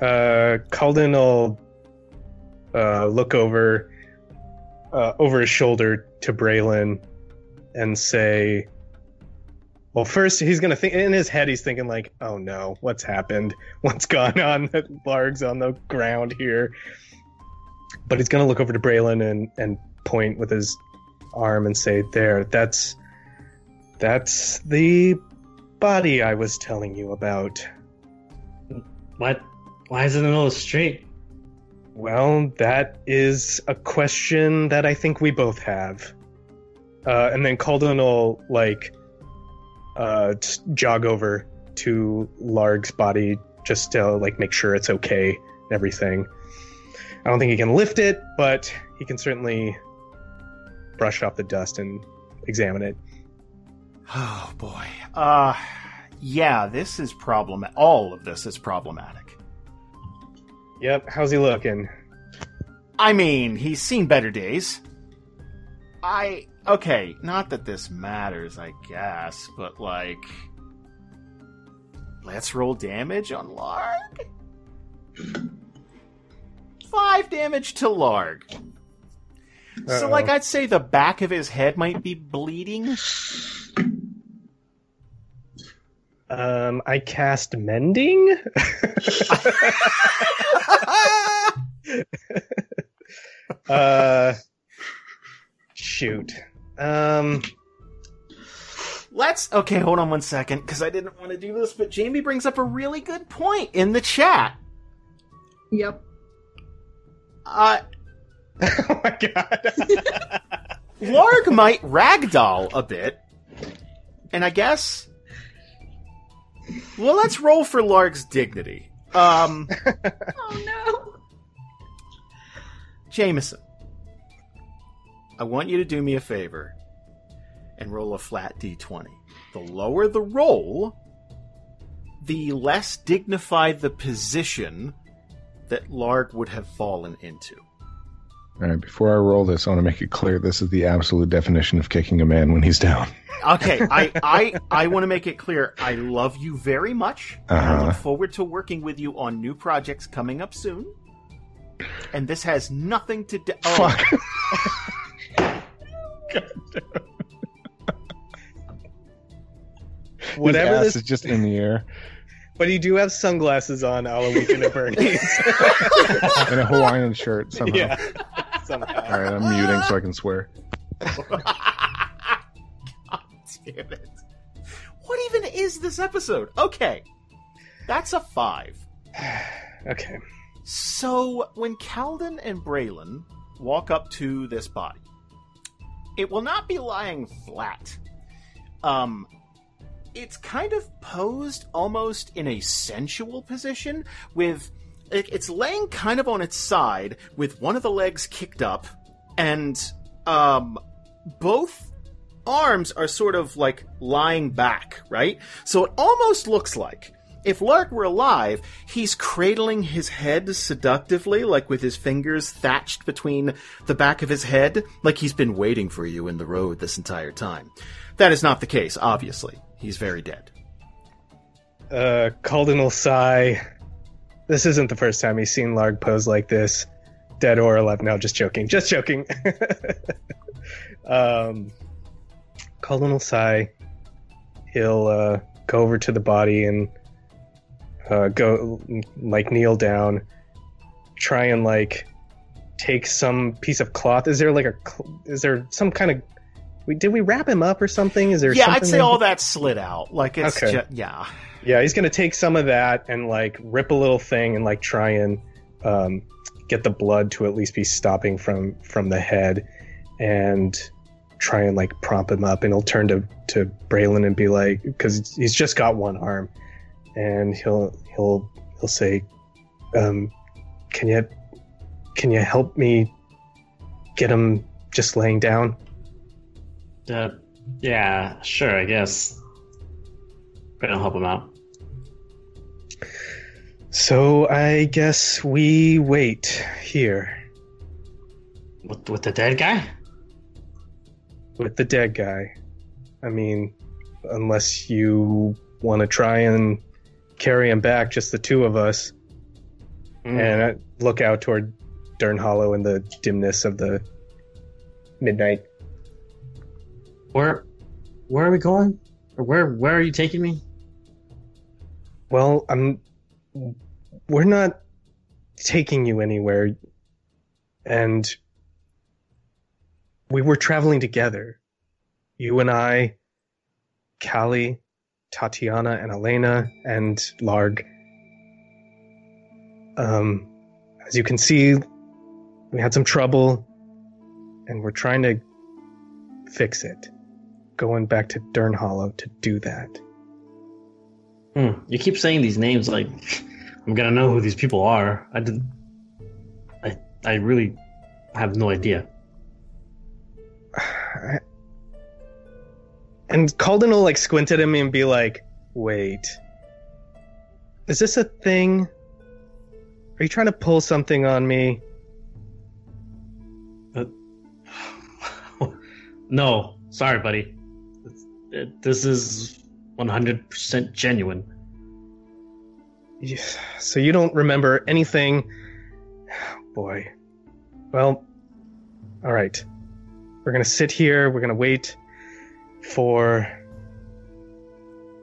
Uh, Kalden will uh, look over uh, over his shoulder to Braylon and say, "Well, first he's gonna think in his head. He's thinking like, oh no, what's happened? What's gone on? That Larg's on the ground here." But he's gonna look over to Braylon and and point with his arm and say, "There, that's that's the body I was telling you about." What? Why is it in the middle of the street? Well, that is a question that I think we both have. Uh, and then Kalden will like uh, jog over to Larg's body just to like make sure it's okay and everything. I don't think he can lift it, but he can certainly brush off the dust and examine it. Oh boy. Uh yeah, this is problem all of this is problematic. Yep, how's he looking? I mean, he's seen better days. I okay, not that this matters, I guess, but like let's roll damage on Larg. 5 damage to Larg. So Uh-oh. like I'd say the back of his head might be bleeding. Um, I cast mending. uh, shoot. Um, Let's okay, hold on one second because I didn't want to do this, but Jamie brings up a really good point in the chat. Yep. Uh, oh my god. Larg might ragdoll a bit, and I guess. Well, let's roll for Larg's dignity. Um, Oh no. Jamieson, I want you to do me a favor and roll a flat d20. The lower the roll, the less dignified the position that Larg would have fallen into. All right, before I roll this, I want to make it clear this is the absolute definition of kicking a man when he's down. Okay, I I I want to make it clear. I love you very much. I Uh-huh. look forward to working with you on new projects coming up soon. And this has nothing to do. Oh, Fuck. Whatever His ass this, is just in the air. but you do have sunglasses on a weekend at Bernie's. and a Hawaiian shirt somehow. yeah. Somehow. All right, I'm muting so I can swear. God damn it! What even is this episode? Okay, that's a five. Okay. So when Kalden and Braylon walk up to this body, it will not be lying flat. Um, it's kind of posed almost in a sensual position, with it- it's laying kind of on its side, with one of the legs kicked up, and um, both arms are sort of like lying back, right? So it almost looks like if Larg were alive, he's cradling his head seductively, like with his fingers thatched between the back of his head, like he's been waiting for you in the road this entire time. That is not the case, obviously. He's very dead. Uh, Kalden will sigh. This isn't the first time he's seen Larg pose like this. Dead or alive. No, just joking. Just joking. um, Kalden will sigh. He'll uh, go over to the body and uh, go, like, kneel down. Try and, like, take some piece of cloth. Is there, like, a. Is there some kind of. We, did we wrap him up or something? Is there Yeah, I'd say that- all that slid out. Like it's Okay. ju- yeah. Yeah, he's gonna take some of that and like rip a little thing and like try and um, get the blood to at least be stopping from from the head, and try and like prop him up. And he'll turn to to Braylon and be like, because he's just got one arm, and he'll he'll he'll say, um, "Can you can you help me get him just laying down?" Uh, yeah, sure, I guess. But I'll help him out. So I guess we wait here. With, with the dead guy? with the dead guy. I mean, unless you want to try and carry him back, just the two of us, Mm. and I look out toward Durnhollow in the dimness of the midnight. Where, where are we going? Or where, where are you taking me? Well, I'm. We're not taking you anywhere, and we were traveling together. You and I, Kallie, Tatiyana, and Elena, and Larg. Um, as you can see, we had some trouble, and we're trying to fix it. Going back to Durnhollow to do that. Hmm. You keep saying these names like I'm gonna know who these people are. I did. I I really have no idea. And Kalden will like squint at him and be like, wait. Is this a thing? Are you trying to pull something on me? Uh, no, sorry, buddy. It, this is 100% genuine. So you don't remember anything? Boy. Well, all right. We're gonna sit here. We're gonna wait for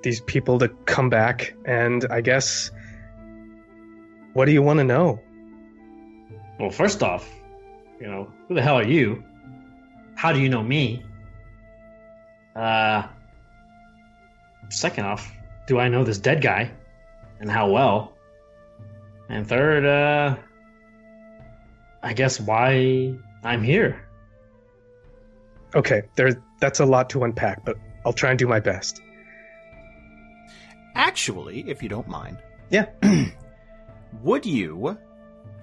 these people to come back. And I guess, what do you want to know? Well, first off, you know who the hell are you? How do you know me? Uh. Second off, do I know this dead guy, and how well? And third, uh. I guess why I'm here. Okay, there. That's a lot to unpack, but I'll try and do my best. Actually, if you don't mind. Yeah. Would you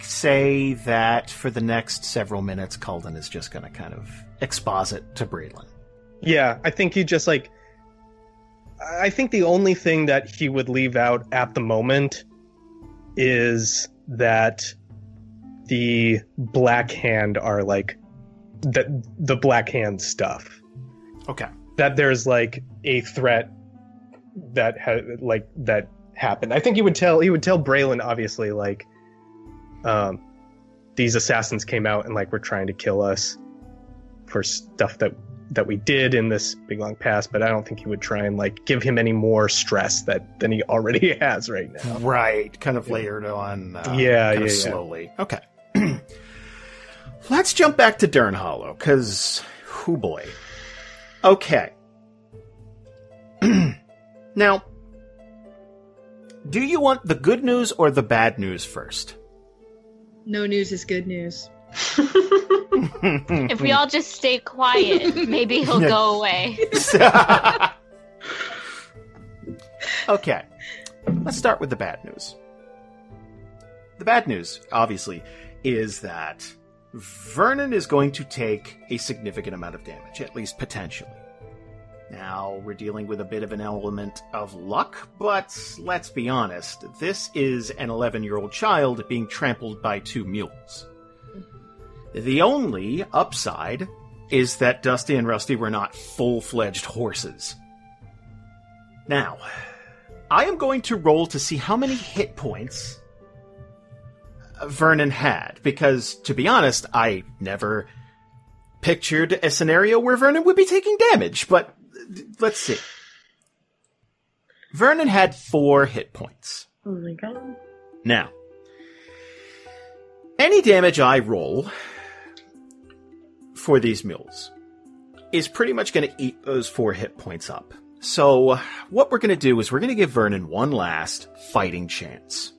say that for the next several minutes, Kalden is just going to kind of exposit to Braylon? Yeah, I think he just like. I think the only thing that he would leave out at the moment is that the Black Hand are like that the Black Hand stuff. Okay. That there's like a threat that had like that happened. I think he would tell he would tell Braylon obviously like um these assassins came out and like were trying to kill us for stuff that that we did in this big long past, but I don't think he would try and like give him any more stress that than he already has right now. Right. Kind of layered on. Uh, Yeah, yeah, yeah. slowly. Okay. Let's jump back to Durnhollow, because, whoo boy. Okay. now, do you want the good news or the bad news first? No news is good news. If we all just stay quiet, maybe he'll go away. okay. Let's start with the bad news. The bad news, obviously, is that Vernon is going to take a significant amount of damage, at least potentially. Now, we're dealing with a bit of an element of luck, but let's be honest, this is an 11 year old child being trampled by two mules. The only upside is that Dusty and Rusty were not full fledged horses. Now, I am going to roll to see how many hit points Vernon had, because to be honest, I never pictured a scenario where Vernon would be taking damage, but let's see. Vernon had four hit points. Oh my god. Now, any damage I roll for these mules is pretty much going to eat those four hit points up. So, what we're going to do is we're going to give Vernon one last fighting chance.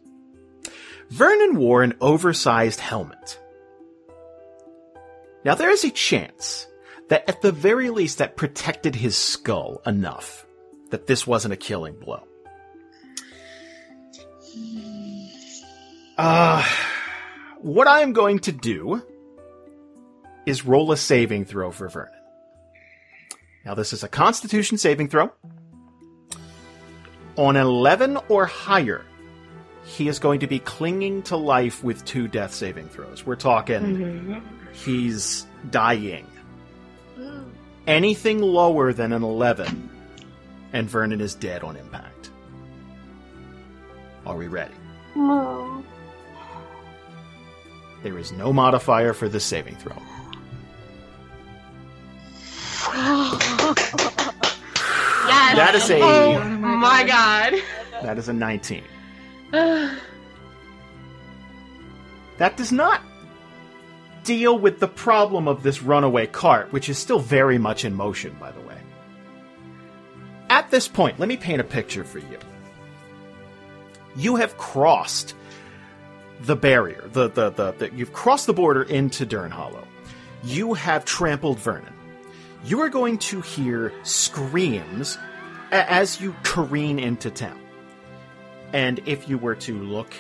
Vernon wore an oversized helmet. Now, there is a chance that at the very least that protected his skull enough that this wasn't a killing blow. Uh, what I am going to do is roll a saving throw for Vernon. Now, this is a constitution saving throw. On 11 or higher, he is going to be clinging to life with two death saving throws. We're talking mm-hmm. he's dying. Anything lower than an 11, and Vernon is dead on impact. Are we ready? No. There is no modifier for this saving throw. Yes. That is a Oh my god. that is a 19. That does not deal with the problem of this runaway cart, which is still very much in motion, by the way. At this point, let me paint a picture for you. You have crossed the barrier. The, the, the, the you've crossed the border into Durnhollow. You have trampled Vernon. You are going to hear screams as you careen into town. And if you were to look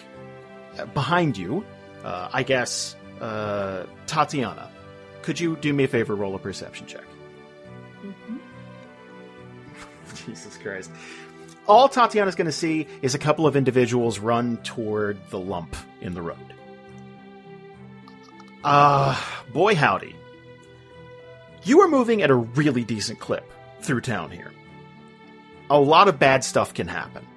uh, behind you, uh, I guess, uh, Tatiyana, could you do me a favor, roll a perception check? Jesus Christ. All Tatiyana's going to see is a couple of individuals run toward the lump in the road. Ah, boy howdy. You are moving at a really decent clip through town here. A lot of bad stuff can happen.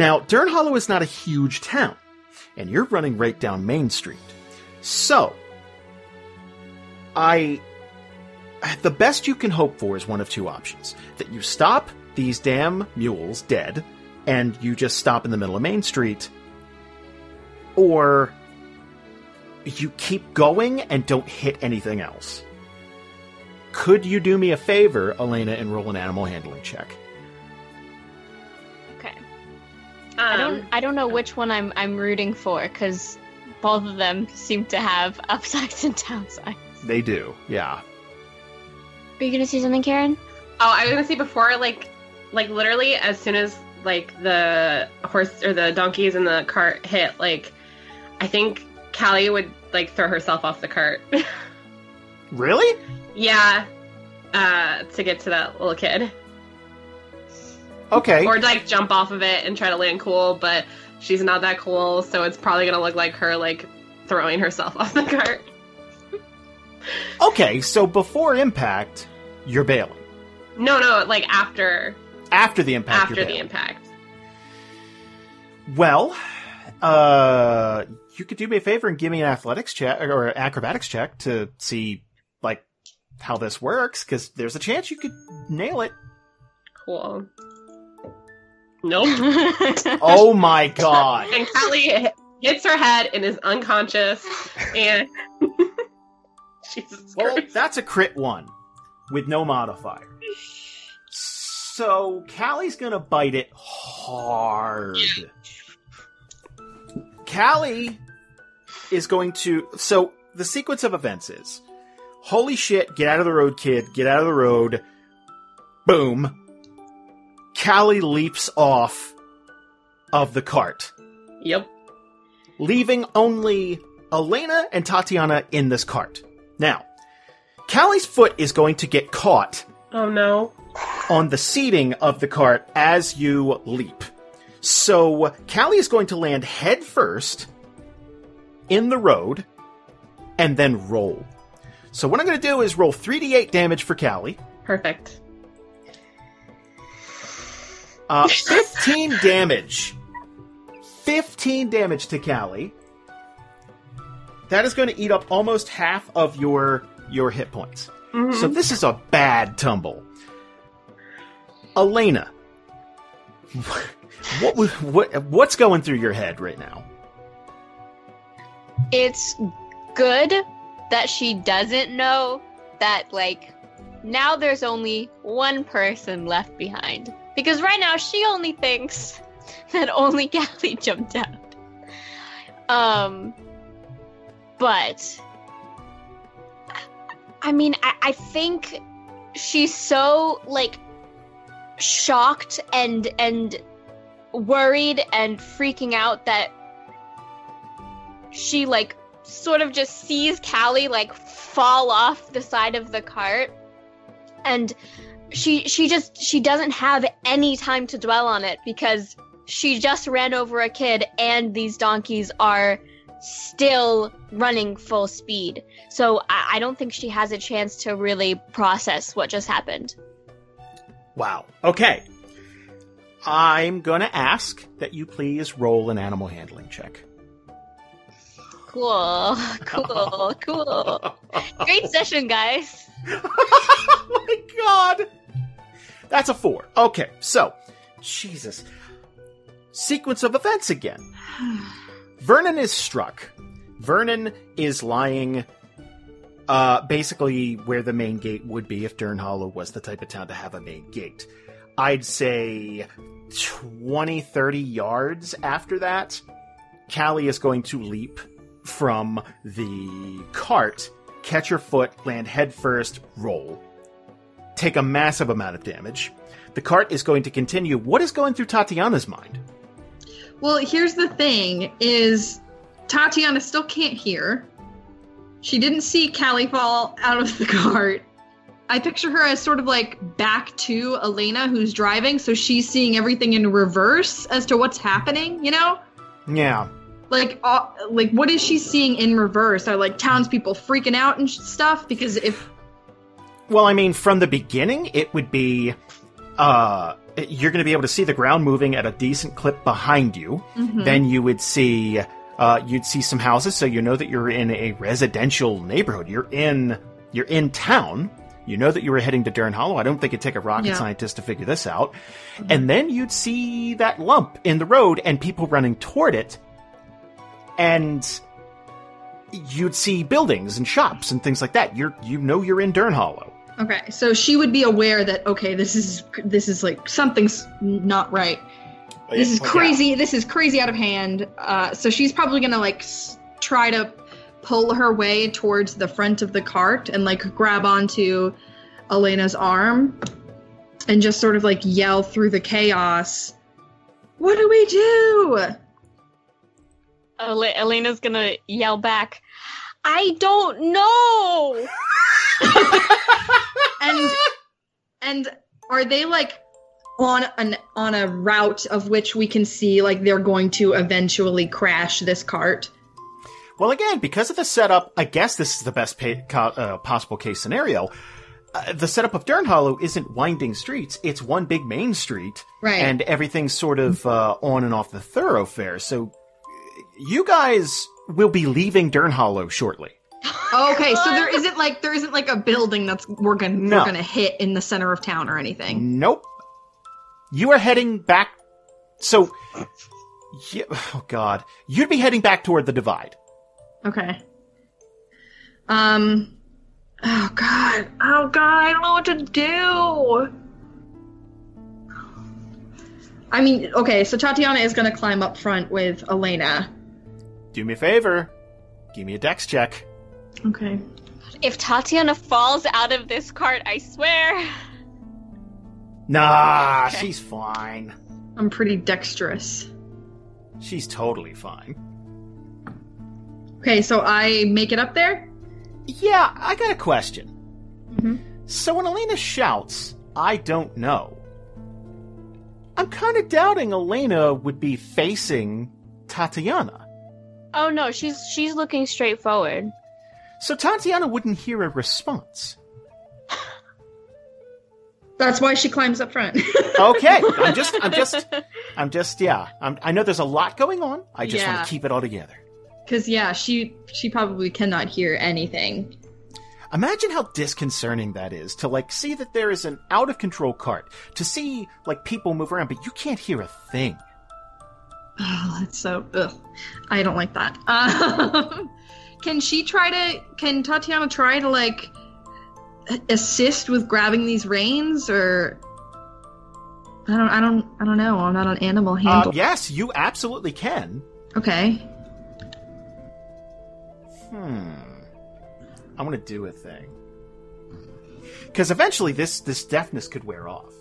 Now, Durnhollow is not a huge town, and you're running right down Main Street. So, I. The best you can hope for is one of two options that you stop these damn mules dead, and you just stop in the middle of Main Street, or you keep going and don't hit anything else. Could you do me a favor, Elena, and roll an animal handling check? I don't. Um, I don't know which one I'm. I'm rooting for because both of them seem to have upsides and downsides. They do, yeah. Are you gonna say something, Karen? Oh, I was gonna say before, like, like literally, as soon as like the horse or the donkeys in the cart hit, like, I think Kallie would like throw herself off the cart. Really? yeah, uh, to get to that little kid, Okay. or like jump off of it and try to land cool, but she's not that cool, so it's probably gonna look like her like throwing herself off the cart. Okay, so before impact, you're bailing. No, no, like after After the impact, after the impact. Well, uh, you could do me a favor and give me an athletics check or an acrobatics check to see, like, how this works, because there's a chance you could nail it. Cool. Nope. Oh my god. and Kallie hits her head and is unconscious. And Jesus Well, Christ. that's a crit one with no modifier. So Kallie's gonna bite it hard. Kallie is going to. So the sequence of events is: holy shit, get out of the road, kid, get out of the road. Boom. Kallie leaps off of the cart, Yep. leaving only Elena and Tatiyana in this cart. Now, Kallie's foot is going to get caught Oh no. on the seating of the cart as you leap. So Kallie is going to land head first in the road and then roll. So what I'm going to do is roll 3d8 damage for Kallie. Perfect. Uh, 15 damage. 15 damage to Kallie. That is going to eat up almost half of your your hit points. Mhm. So this is a bad tumble. Elena, what what what's going through your head right now? it's good that she doesn't know that like now there's only one person left behind because right now she only thinks that only Kallie jumped out. Um, but I mean, I, I think she's so like shocked and and worried and freaking out that she like sort of just sees Kallie like fall off the side of the cart and she she just she doesn't have any time to dwell on it because she just ran over a kid and these donkeys are still running full speed. So I, I don't think she has a chance to really process what just happened. Wow. Okay. I'm going to ask that you please roll an animal handling check. Cool, cool, cool. Great session, guys. oh my god! That's a four. Okay, so, Jesus. Sequence of events again. Vernon is struck. Vernon is lying uh, basically where the main gate would be if Durnhollow was the type of town to have a main gate. I'd say 20, 30 yards after that, Kallie is going to leap from the cart, catch her foot, land headfirst, roll. Take a massive amount of damage. The cart is going to continue. What is going through Tatiyana's mind? Well, here's the thing: is Tatiyana still can't hear. She didn't see Kallie fall out of the cart. I picture her as sort of like back to Elena, who's driving, so she's seeing everything in reverse as to what's happening. You know, Yeah. like, uh, like what is she seeing in reverse? Are like townspeople freaking out and sh- stuff? Because if Well, I mean, from the beginning, it would be, uh, you're going to be able to see the ground moving at a decent clip behind you. Mhm. Then you would see, uh, you'd see some houses, so you know that you're in a residential neighborhood. You're in, you're in town. You know that you were heading to Durnhollow. I don't think it'd take a rocket Yeah. scientist to figure this out. And then you'd see that lump in the road and people running toward it. And you'd see buildings and shops and things like that. You're, you know you're in Durnhollow. Okay, so she would be aware that okay, this is this is like something's not right. This is Well, yeah. crazy. This is crazy out of hand. Uh, so she's probably gonna like s- try to pull her way towards the front of the cart and like grab onto Elena's arm and just sort of like yell through the chaos. What do we do? Ele- Elena's gonna yell back, I don't know! And and are they like on an on a route of which we can see like they're going to eventually crash this cart? Well, again, because of the setup, I guess this is the best pa- co- uh, possible case scenario. Uh, the setup of Durnhollow isn't winding streets; it's one big main street, Right. and everything's sort of uh, on and off the thoroughfare. So, you guys will be leaving Durnhollow shortly. Okay, so there isn't like there isn't like a building that's we're gonna No. we're gonna hit in the center of town or anything. Nope. You are heading back. So, yeah, oh god, you'd be heading back toward the divide. Okay. Um. Oh god. Oh god. I don't know what to do. I mean, okay. So Tatiyana is gonna climb up front with Elena. Do me a favor. Give me a dex check. Okay. If Tatiyana falls out of this cart, I swear. Nah, she's fine. I'm pretty dexterous. She's totally fine. Okay, so I make it up there. Yeah, I got a question. Mhm. So when Elena shouts, I don't know. I'm kind of doubting Elena would be facing Tatiyana. Oh no, she's she's looking straight forward. So Tatiyana wouldn't hear a response. That's why she climbs up front. Okay, I'm just, I'm just, I'm just, yeah. I'm, I know there's a lot going on. I just Yeah. want to keep it all together. Because yeah, she she probably cannot hear anything. Imagine how disconcerting that is to like see that there is an out of control cart, to see like people move around, but you can't hear a thing. Oh, that's so. Ugh. I don't like that. Um, can she try to? Can Tatiyana try to like assist with grabbing these reins, or I don't. I don't. I don't know. I'm not an animal Uh, handler. yes, you absolutely can. Okay. Hmm. I'm gonna do a thing. Because eventually this this deafness could wear off.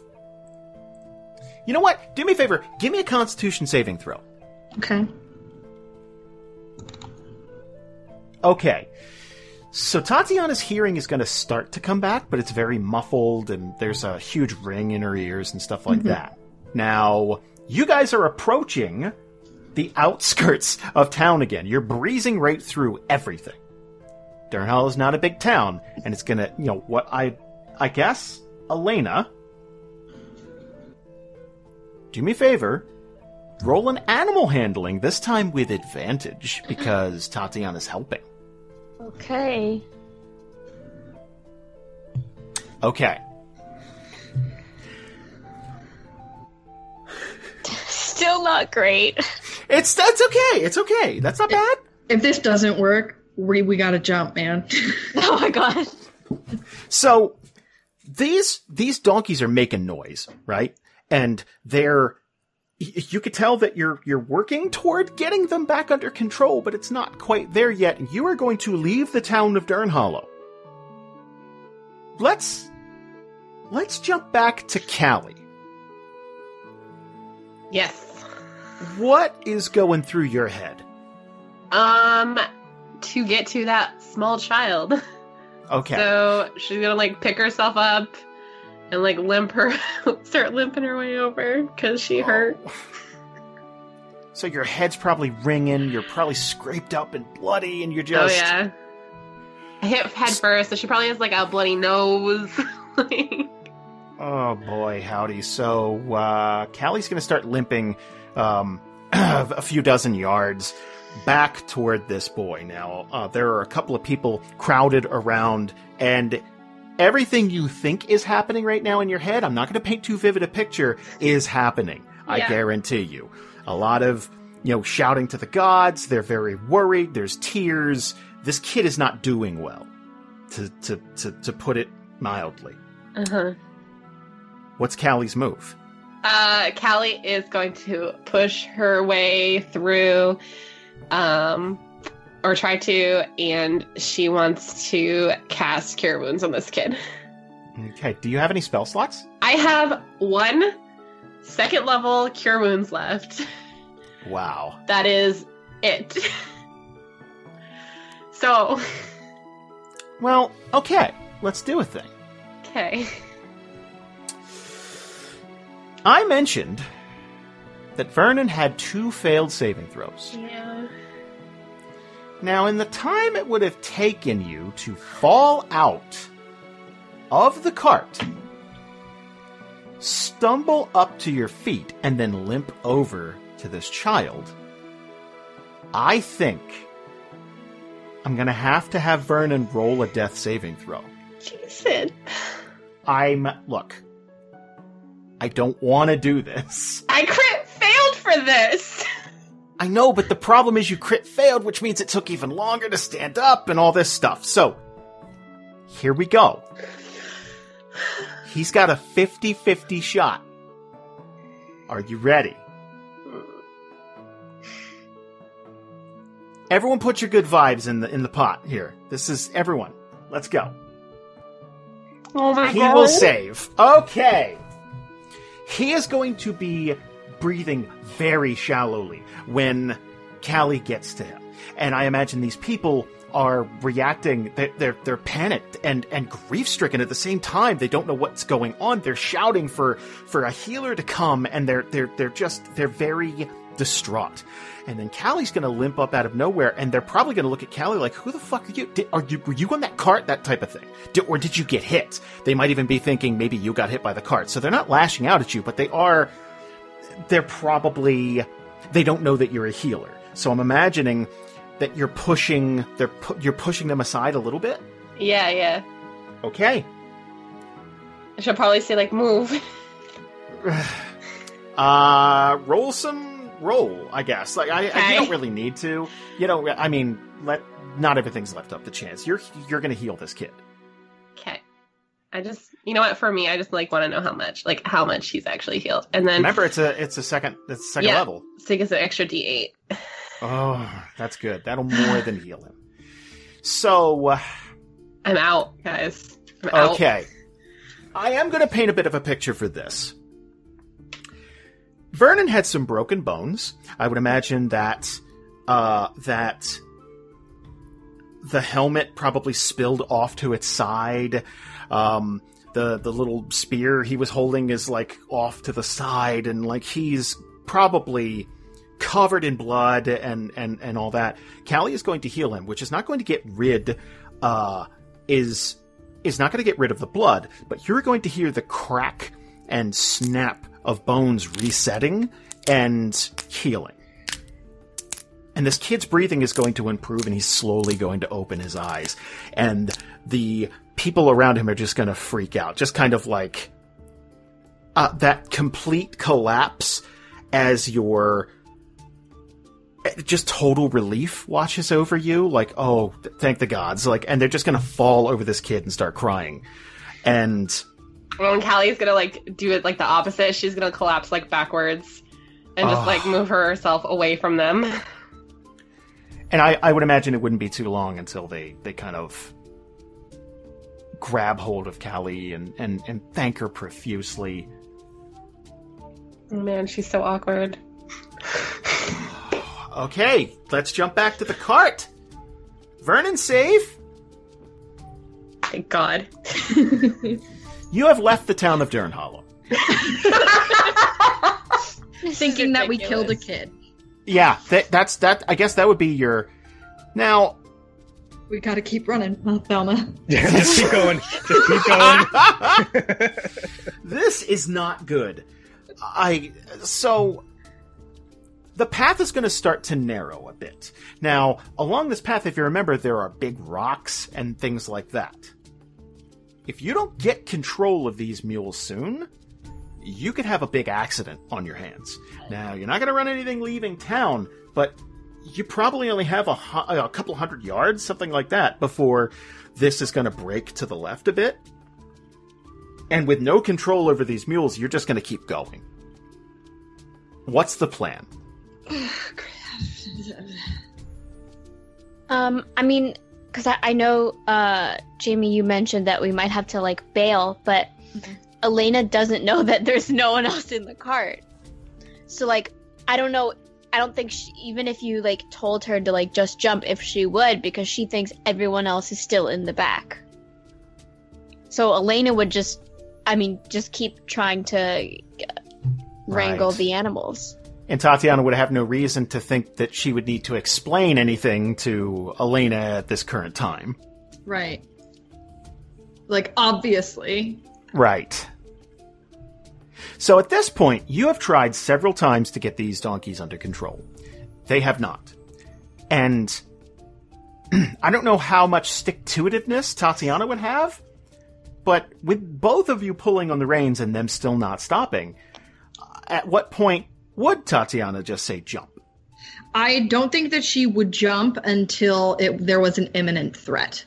You know what? Do me a favor. Give me a Constitution saving throw. Okay. Okay. So Tatiyana's hearing is going to start to come back, but it's very muffled, and there's a huge ring in her ears and stuff like mm-hmm. that. Now, you guys are approaching the outskirts of town again. You're breezing right through everything. Durnhall is not a big town, and it's gonna, you know, what I, I guess, Elena, do me a favor, roll an animal handling, this time with advantage, because Tatiyana's helping. Okay. Okay. Still not great. It's that's okay. It's okay. That's not bad. If this doesn't work, we we gotta jump, man. Oh my god. So these these donkeys are making noise, right? And they're y- you could tell that you're you're working toward getting them back under control, but it's not quite there yet. You are going to leave the town of Durnhollow. Let's let's jump back to Kallie. Yes. What is going through your head? Um, to get to that small child. Okay. So she's gonna like pick herself up and like limp her, start limping her way over because she hurt. So your head's probably ringing, you're probably scraped up and bloody, and you're just Oh yeah. I hit head first, so she probably has like a bloody nose. Oh boy, howdy. So, uh, Kallie's gonna start limping, um, a few dozen yards back toward this boy. Now, uh, there are a couple of people crowded around, and everything you think is happening right now in your head, I'm not gonna paint too vivid a picture, is happening. I guarantee you. A lot of, you know, shouting to the gods, they're very worried, there's tears. This kid is not doing well, to, to, to, to put it mildly. uh-huh. What's Kallie's move? Uh, Kallie is going to push her way through, um, or try to, and she wants to cast Cure Wounds on this kid. Okay, do you have any spell slots? I have one second level Cure Wounds left. Wow. That is it. so, Well, okay, let's do a thing. okay. I mentioned that Vernon had two failed saving throws. Yeah. Now, in the time it would have taken you to fall out of the cart, stumble up to your feet, and then limp over to this child, I think I'm gonna have to have Vernon roll a death saving throw. Jason. I'm look. I don't want to do this. I crit failed for this. I know, but the problem is you crit failed, which means it took even longer to stand up and all this stuff. So, here we go. He's got a 50-50 shot. Are you ready? Everyone put your good vibes in the in the pot here. This is everyone. Let's go. Oh my He will save. Okay. He is going to be breathing very shallowly when Kallie gets to him. And I imagine these people are reacting they're they're, they're panicked and and grief stricken at the same time. They don't know what's going on. They're shouting for for a healer to come and they're they're they're just they're very distraught. And then Kallie's going to limp up out of nowhere and they're probably going to look at Kallie like who the fuck are you? Did, are you were you on that cart? That type of thing. Did, or did you get hit? They might even be thinking maybe you got hit by the cart. So they're not lashing out at you but they are they're probably they don't know that you're a healer. So I'm imagining that you're pushing they're pu- you're pushing them aside a little bit. Yeah, yeah. Okay. I should probably say like move. Uh roll some roll, I guess. Like I, I Okay. you don't really need to. You know, I mean, let not everything's left up to chance. You're you're going to heal this kid. Okay. I just, you know what? For me, I just like want to know how much, like how much he's actually healed, and then Remember it's a it's a second it's a second Yeah. level. so he gets an extra D8. Oh, that's good. That'll more than heal him. So, uh, I'm out, guys. I'm out. Okay. I am going to paint a bit of a picture for this. Vernon had some broken bones. I would imagine that uh, that the helmet probably spilled off to its side. Um, the the little spear he was holding is like off to the side, and like he's probably covered in blood and, and, and all that. Kallie is going to heal him, which is not going to get rid, uh, is, is not going to get rid of the blood, but you're going to hear the crack and snap of bones resetting and healing. And this kid's breathing is going to improve and he's slowly going to open his eyes. And the people around him are just going to freak out. Just kind of like uh, that complete collapse as your just total relief washes over you. Like, oh, th- thank the gods. Like, and they're just going to fall over this kid and start crying. And Well, and Kallie's gonna like do it like the opposite. She's gonna collapse like backwards and just Oh. like move herself away from them. And I, I would imagine it wouldn't be too long until they, they kind of grab hold of Kallie and, and, and thank her profusely. Oh, man, she's so awkward. Okay, let's jump back to the cart. Vernon safe. Thank God. You have left the town of Durnhollow. Thinking that we killed a kid. Yeah, that, that's that. I guess that would be your. Now, We gotta keep running, uh, Thelma. Yeah, just keep going. Just keep going. this is not good. I so the path is going to start to narrow a bit. Now, along this path, if you remember, there are big rocks and things like that. If you don't get control of these mules soon, you could have a big accident on your hands. Now, you're not going to run anything leaving town, but you probably only have a, a couple hundred yards, something like that, before this is going to break to the left a bit. And with no control over these mules, you're just going to keep going. What's the plan? Um, I mean, because I, I know, uh, Jamie, you mentioned that we might have to like bail, but Elena doesn't know that there's no one else in the cart. So like, I don't know. I don't think she, even if you like told her to like just jump, if she would, because she thinks everyone else is still in the back. So Elena would just, I mean, just keep trying to uh, wrangle Right. the animals. And Tatiyana would have no reason to think that she would need to explain anything to Elena at this current time. Right. Like, obviously. Right. So at this point, you have tried several times to get these donkeys under control. They have not. And I don't know how much stick to itiveness Tatiyana would have, but with both of you pulling on the reins and them still not stopping, at what point would Tatiyana just say jump? I don't think that she would jump until it, there was an imminent threat.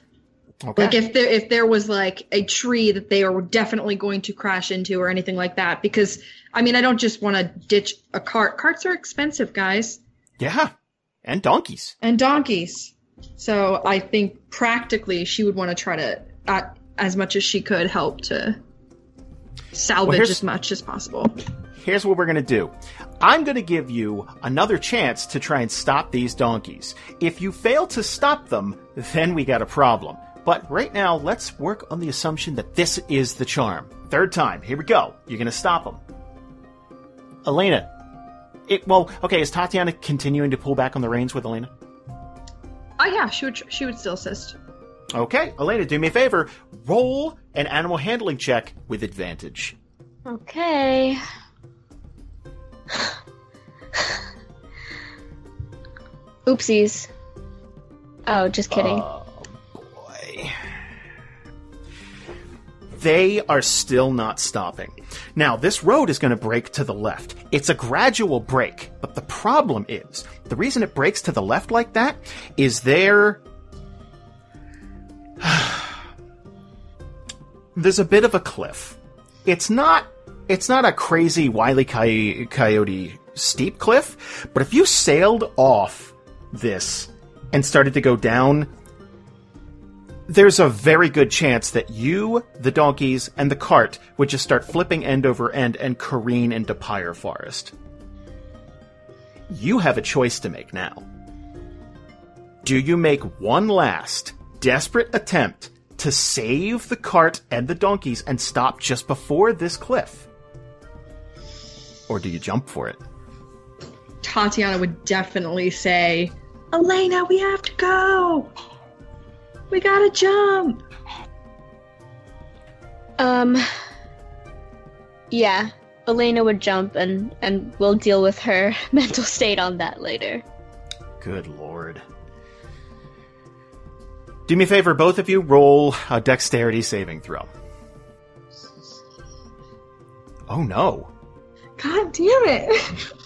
Okay. Like if there if there was like a tree that they are definitely going to crash into or anything like that. Because I mean, I don't just want to ditch a cart. Carts are expensive, guys, yeah. And donkeys. and donkeys. So I think practically she would want to try to, uh, as much as she could, help to salvage here's- as much as possible. Here's what we're going to do. I'm going to give you another chance to try and stop these donkeys. If you fail to stop them, then we got a problem. But right now, let's work on the assumption that this is the charm. Third time. Here we go. You're going to stop them. Elena. It, well, okay, is Tatiyana continuing to pull back on the reins with Elena? Oh yeah, she would. She would still assist. Okay, Elena, do me a favor. Roll an animal handling check with advantage. Okay. Oopsies. Oh, just kidding. Oh They are still not stopping. Now, this road is going to break to the left. It's a gradual break, but the problem is the reason it breaks to the left like that is there. There's a bit of a cliff. It's not. It's not a crazy wily coy- coyote steep cliff, but if you sailed off this and started to go down, there's a very good chance that you, the donkeys, and the cart would just start flipping end over end and careen into Pyre Forest. You have a choice to make now. Do you make one last, desperate attempt to save the cart and the donkeys and stop just before this cliff? Or do you jump for it? Tatiyana would definitely say, Elena, we have to go. We gotta jump. Um. Yeah, Elena would jump, and and we'll deal with her mental state on that later. Good lord. Do me a favor, both of you roll a dexterity saving throw. Oh no. God damn it.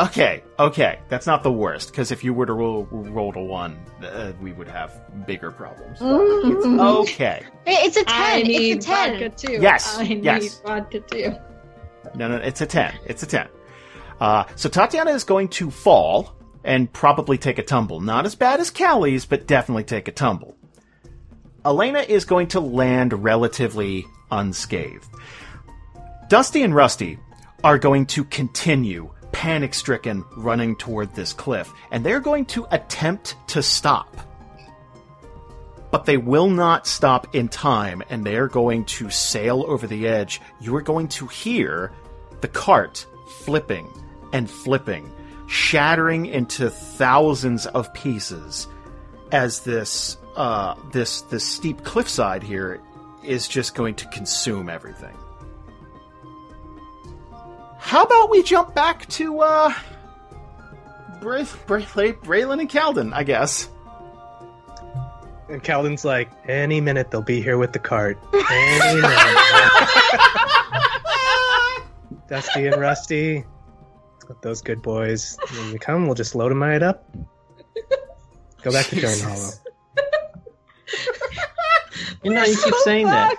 Okay, okay, that's not the worst. Because if you were to roll roll to one, uh, we would have bigger problems. Okay, Hey, It's a I ten. need It's a ten. vodka too. Yes, I need yes. vodka too. no, no, it's a ten. It's a ten. Uh, so Tatiyana is going to fall and probably take a tumble. Not as bad as Kallie's, but definitely take a tumble. Elena is going to land relatively unscathed. Dusty and Rusty are going to continue panic stricken running toward this cliff, and they're going to attempt to stop. But they will not stop in time, and they are going to sail over the edge. You are going to hear the cart flipping and flipping, shattering into thousands of pieces as this uh, this this steep cliffside here is just going to consume everything. How about we jump back to uh, Bray- Bray- Braylon and Kalden, I guess. And Kalden's like, any minute they'll be here with the cart. Any minute. Dusty and Rusty, those good boys. When you come, we'll just load them right up. Go back to Durnhollow. You know, you keep saying that.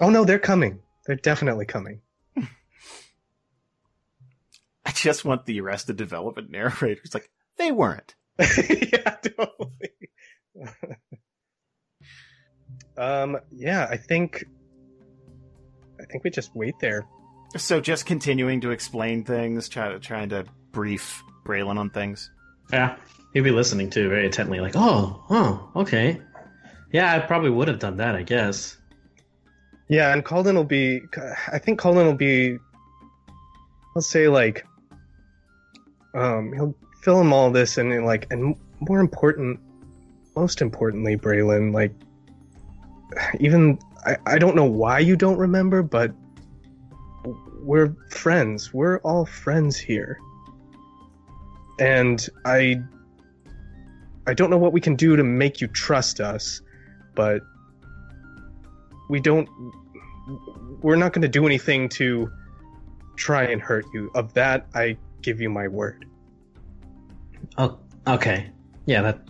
Oh no, they're coming. They're definitely coming. I just want the Arrested Development narrator. It's like they weren't. yeah, totally. um, yeah, I think, I think we just wait there. So just continuing to explain things, try, trying to brief Braylon on things. Yeah, he'd be listening too, very intently, like, oh, oh, okay. Yeah, I probably would have done that, I guess. Yeah, and Kalden will be. I think Kalden will be. I'll say like. Um, he'll fill him all this and like, and more important, most importantly, Braylon, like, even I, I don't know why you don't remember, but we're friends. We're all friends here, and I. I don't know what we can do to make you trust us, but we don't we're not going to do anything to try and hurt you of that i give you my word Oh, okay. Yeah, that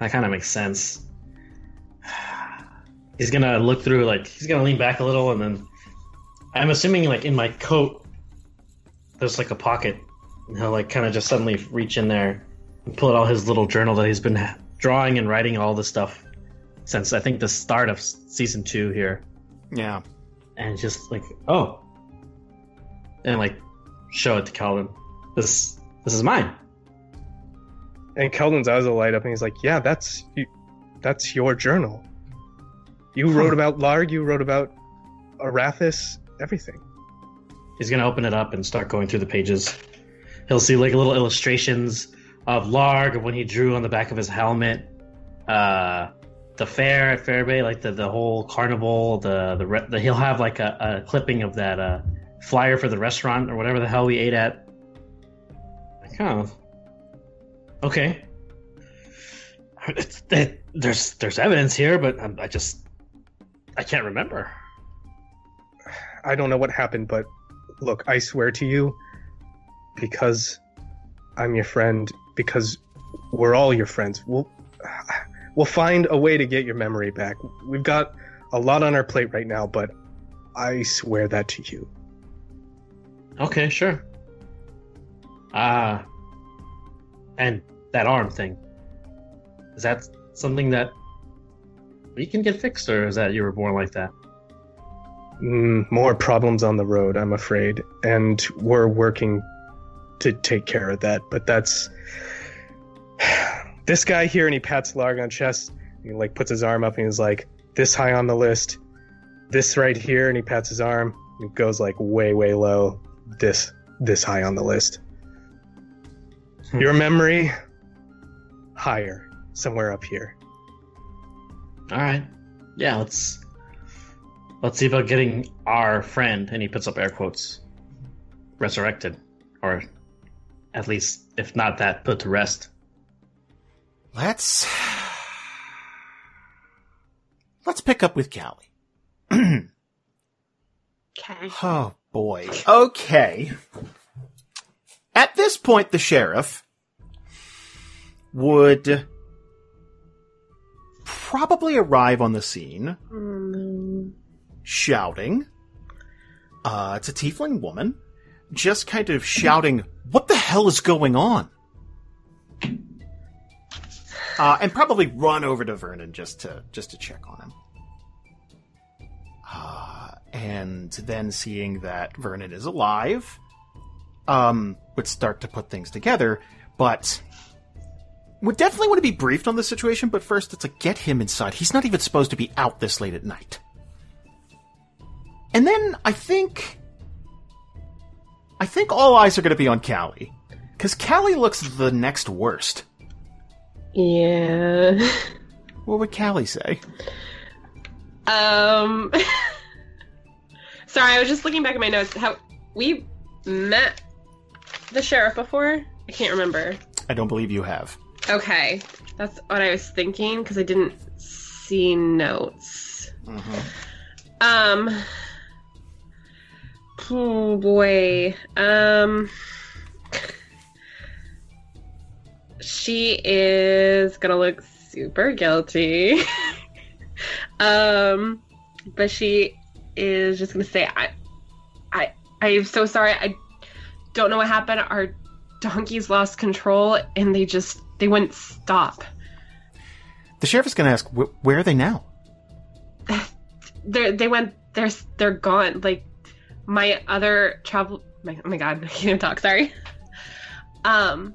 that kind of makes sense. He's gonna look through, like, he's gonna lean back a little, and then I'm assuming, like, in my coat, there's like a pocket, and he'll like kind of just suddenly reach in there and pull out all his little journal that he's been drawing and writing all this stuff since I think the start of season two here. Yeah. and just like oh and like show it to Kalden this this is mine. And Kalden's eyes will light up and he's like yeah that's you, that's your journal. You wrote about Larg you wrote about arathis everything. He's gonna open it up and start going through the pages. He'll see like little illustrations of Larg of when he drew on the back of his helmet uh the fair at Fairbay, like the, the whole carnival, the the, re- the he'll have like a, a clipping of that uh, flyer for the restaurant or whatever the hell we ate at. Like, oh, okay. It's, it, there's there's evidence here, but I, I just I can't remember. i don't know what happened but look i swear to you because i'm your friend because we're all your friends we'll we'll find a way to get your memory back we've got a lot on our plate right now but i swear that to you Okay, sure. Ah, and that arm thing. Is that something that we can get fixed, or is that you were born like that? Mm, more problems on the road, I'm afraid, and we're working to take care of that. But that's this guy here, and he pats Larg on chest. He like puts his arm up, and he's like, "This high on the list, this right here," and he pats his arm. And he goes like way, way low. This, this high on the list. Hmm. Your memory higher, somewhere up here. All right. Yeah, let's let's see about getting our friend, and he puts up air quotes, resurrected, or at least, if not that, put to rest. Let's let's pick up with Kallie. Okay. Oh boy. Okay. At this point, the sheriff would probably arrive on the scene shouting. Uh, it's a tiefling woman, just kind of shouting, "What the hell is going on?" Uh, and probably run over to Vernon just to just to check on him. Uh, and then seeing that Vernon is alive, um, would start to put things together, but would definitely want to be briefed on the situation. But first, it's like get him inside. He's not even supposed to be out this late at night. And then I think, I think all eyes are going to be on Kallie, because Kallie looks the next worst. Yeah. What would Kallie say? Um. Sorry, I was just looking back at my notes. How we met the sheriff before? I can't remember. I don't believe you have. Okay, that's what I was thinking because I didn't see notes. Um. Oh boy. Um. She is gonna look super guilty. um, but she is just gonna say, "I, I, I'm so sorry. I don't know what happened. Our donkeys lost control, and they just they wouldn't stop. The sheriff is going to ask, where are they now? They they went. They're they're gone. Like my other travel. My, oh my god, I can't even talk. Sorry. Um,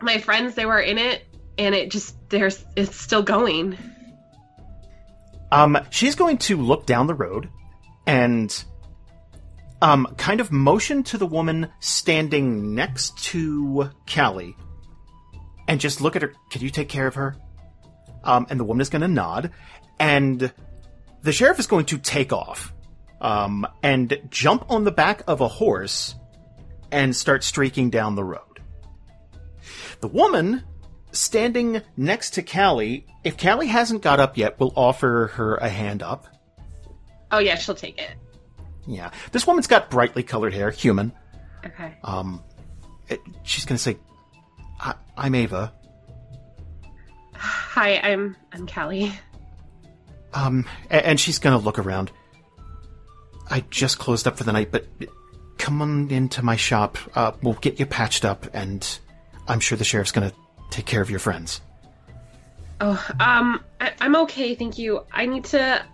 my friends they were in it, and it just there's it's still going. Um, she's going to look down the road and um, kind of motion to the woman standing next to Callie and just look at her. Can you take care of her? Um, and the woman is going to nod, and the sheriff is going to take off um, and jump on the back of a horse and start streaking down the road. The woman standing next to Kallie, if Kallie hasn't got up yet, will offer her a hand up. Oh yeah, she'll take it. Yeah. This woman's got brightly colored hair, human. Okay. Um, it- she's gonna say, I'm Ava. Hi, I'm I'm Kallie. Um, and she's gonna look around. I just closed up for the night, but come on into my shop. Uh, we'll get you patched up, and I'm sure the sheriff's gonna take care of your friends. Oh, um, I, I'm okay, thank you. I need to,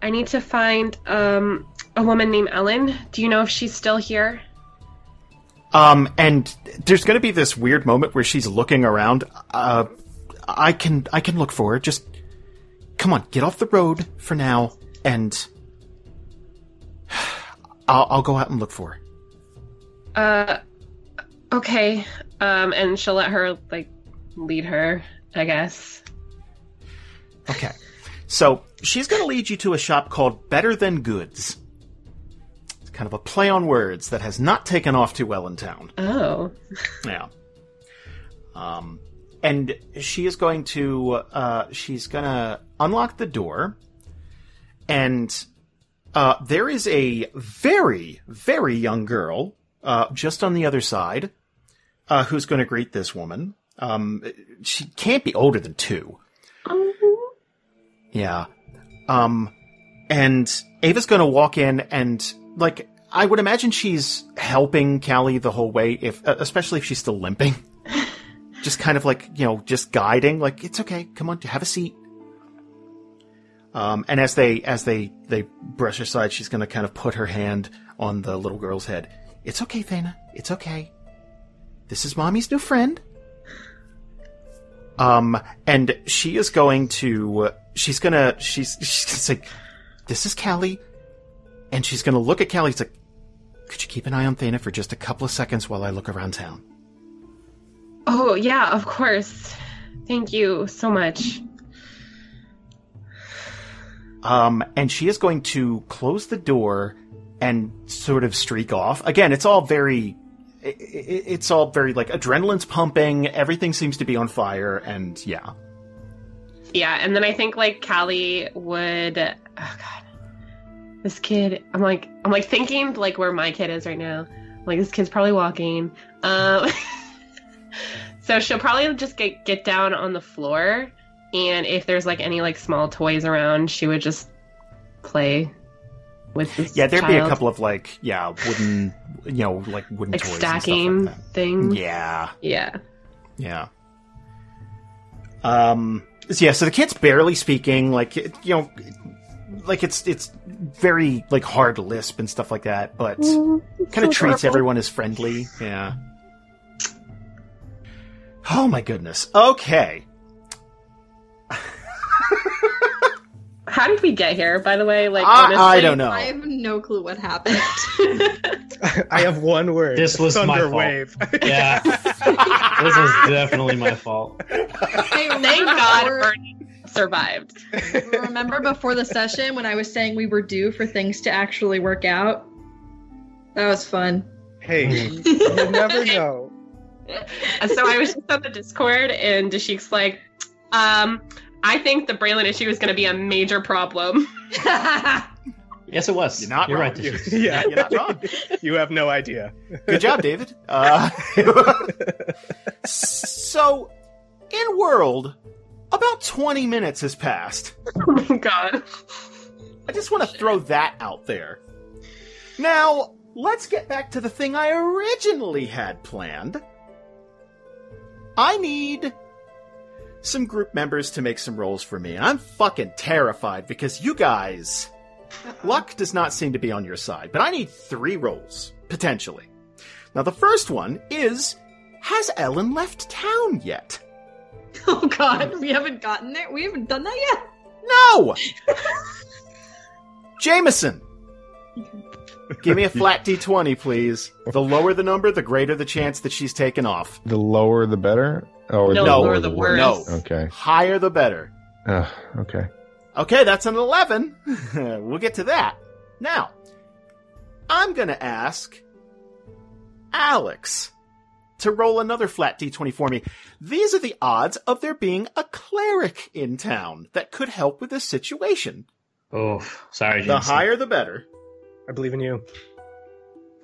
I need to find um a woman named Ellen. Do you know if she's still here? Um, and there's gonna be this weird moment where she's looking around. Uh, I can, I can look for her. Just, come on, get off the road for now, and I'll, I'll go out and look for her. Uh, okay. Um, and she'll let her like lead her, I guess. Okay. So she's going to lead you to a shop called Better Than Goods. Kind of a play on words that has not taken off too well in town. Oh. Yeah. Um, and she is going to, uh, she's going to unlock the door, and uh, there is a very, very young girl uh, just on the other side uh, who's going to greet this woman. Um, she can't be older than two. Yeah. Um, and Ava's gonna walk in and, like, I would imagine she's helping Kallie the whole way, if, uh, especially if she's still limping. just kind of like, you know, just guiding, like, it's okay, come on, have a seat. Um, and as they, as they, they brush aside, she's gonna kind of put her hand on the little girl's head. It's okay, Thana. It's okay. This is mommy's new friend. Um, and she is going to, she's gonna, she's, she's gonna say, this is Kallie. And she's gonna look at Kallie. She's like, Could you keep an eye on Thana for just a couple of seconds while I look around town? Oh, yeah, of course. Thank you so much. Um, and she is going to close the door and sort of streak off. Again, it's all very, it's all very like adrenaline's pumping. Everything seems to be on fire, and yeah. Yeah, and then I think like Kallie would. Oh God, this kid. I'm like, I'm like thinking like where my kid is right now. I'm like this kid's probably walking. Um, so she'll probably just get get down on the floor, and if there's like any like small toys around, she would just play with this. Yeah, there'd be a couple of like, yeah, wooden, you know, like wooden like toys stacking and stuff like things. Yeah, Yeah. yeah. Um, so yeah, so the kid's barely speaking, like, you know, like it's it's very like hard lisp and stuff like that, but mm, kind of treats everyone as friendly. Yeah. Oh my goodness. Okay. How did we get here? By the way, like I, honestly, I don't know. I have no clue what happened. I have one word. This was my Thunder fault. wave. Yeah. this was definitely my fault. Hey, Thank God Bernie survived. remember before the session when I was saying we were due for things to actually work out? That was fun. hey, you never know. So I was just on the Discord, and Dashik's like, um, I think the Braylon issue is going to be a major problem. Yes, it was. You're not You're wrong. right. This is- yeah, You're not wrong. You have no idea. Good job, David. Uh, so, in world, about 20 minutes has passed. oh god. I just want to throw that out there. Now, let's get back to the thing I originally had planned. I need some group members to make some rolls for me, and I'm fucking terrified because you guys. Luck does not seem to be on your side, but I need three rolls, potentially. Now, the first one is Has Ellen left town yet? oh god, we haven't gotten there. We haven't done that yet. No! Jamieson! Give me a flat d20, please. The lower the number, the greater the chance that she's taken off. The lower the better? Oh, No, the No, lower or the worse. No. Okay. Higher the better. Uh, okay. Okay, that's an 11. we'll get to that. Now, I'm gonna ask Alex to roll another flat d20 for me. These are the odds of there being a cleric in town that could help with this situation. Oh, sorry, The Jamieson. higher the better. I believe in you.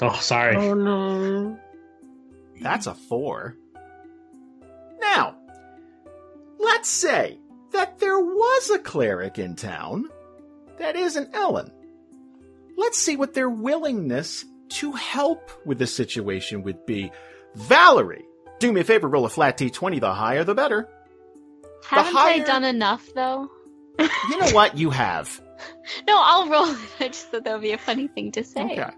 Oh, sorry. Oh no. That's a four. Now, let's say that there was a cleric in town that isn't Ellen. Let's see what their willingness to help with the situation would be. Valerie, do me a favor, roll a flat d20. The higher, the better. Haven't higher- I done enough though? You know what? You have. No, I'll roll it. I just thought that would be a funny thing to say. Okay.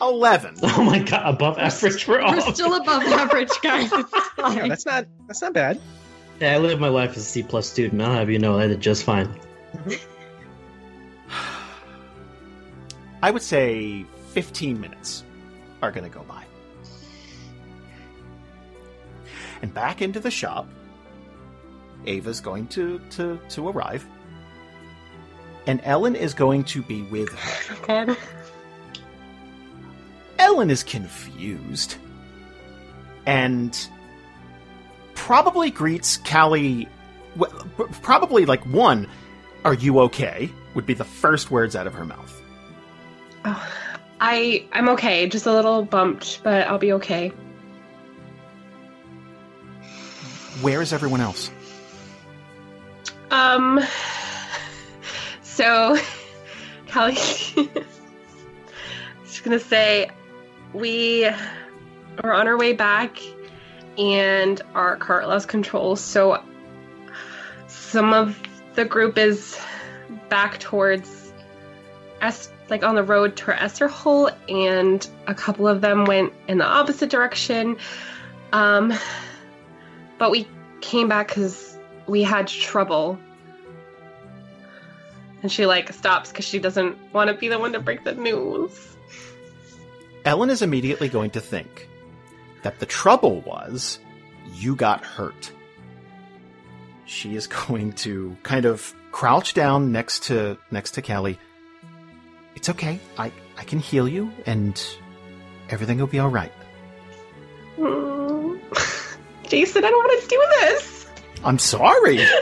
11. Oh my god, above average for all. We're still above average, guys. It's Yeah, fine. that's not that's not bad. Yeah, I live my life as a C plus student. I'll have you know I did just fine. I would say 15 minutes are going to go by. And back into the shop, Ava's going to, to, to arrive. And Ellen is going to be with her. Ellen is confused. And probably greets Kallie. well, Probably like one, Are you okay? would be the first words out of her mouth. Oh, I I'm okay. Just a little bumped, but I'll be okay. Where is everyone else? Um. So, Kallie, just gonna say, we are on our way back, and our cart lost control. So, some of the group is back towards Es, like on the road to Esterhole, and a couple of them went in the opposite direction. Um, but we came back because we had trouble And she like stops because she doesn't want to be the one to break the news. Ellen is immediately going to think that the trouble was you got hurt. She is going to kind of crouch down next to next to Kallie. It's okay. I I can heal you and everything will be all right. Mm. Jason, I don't want to do this. I'm sorry.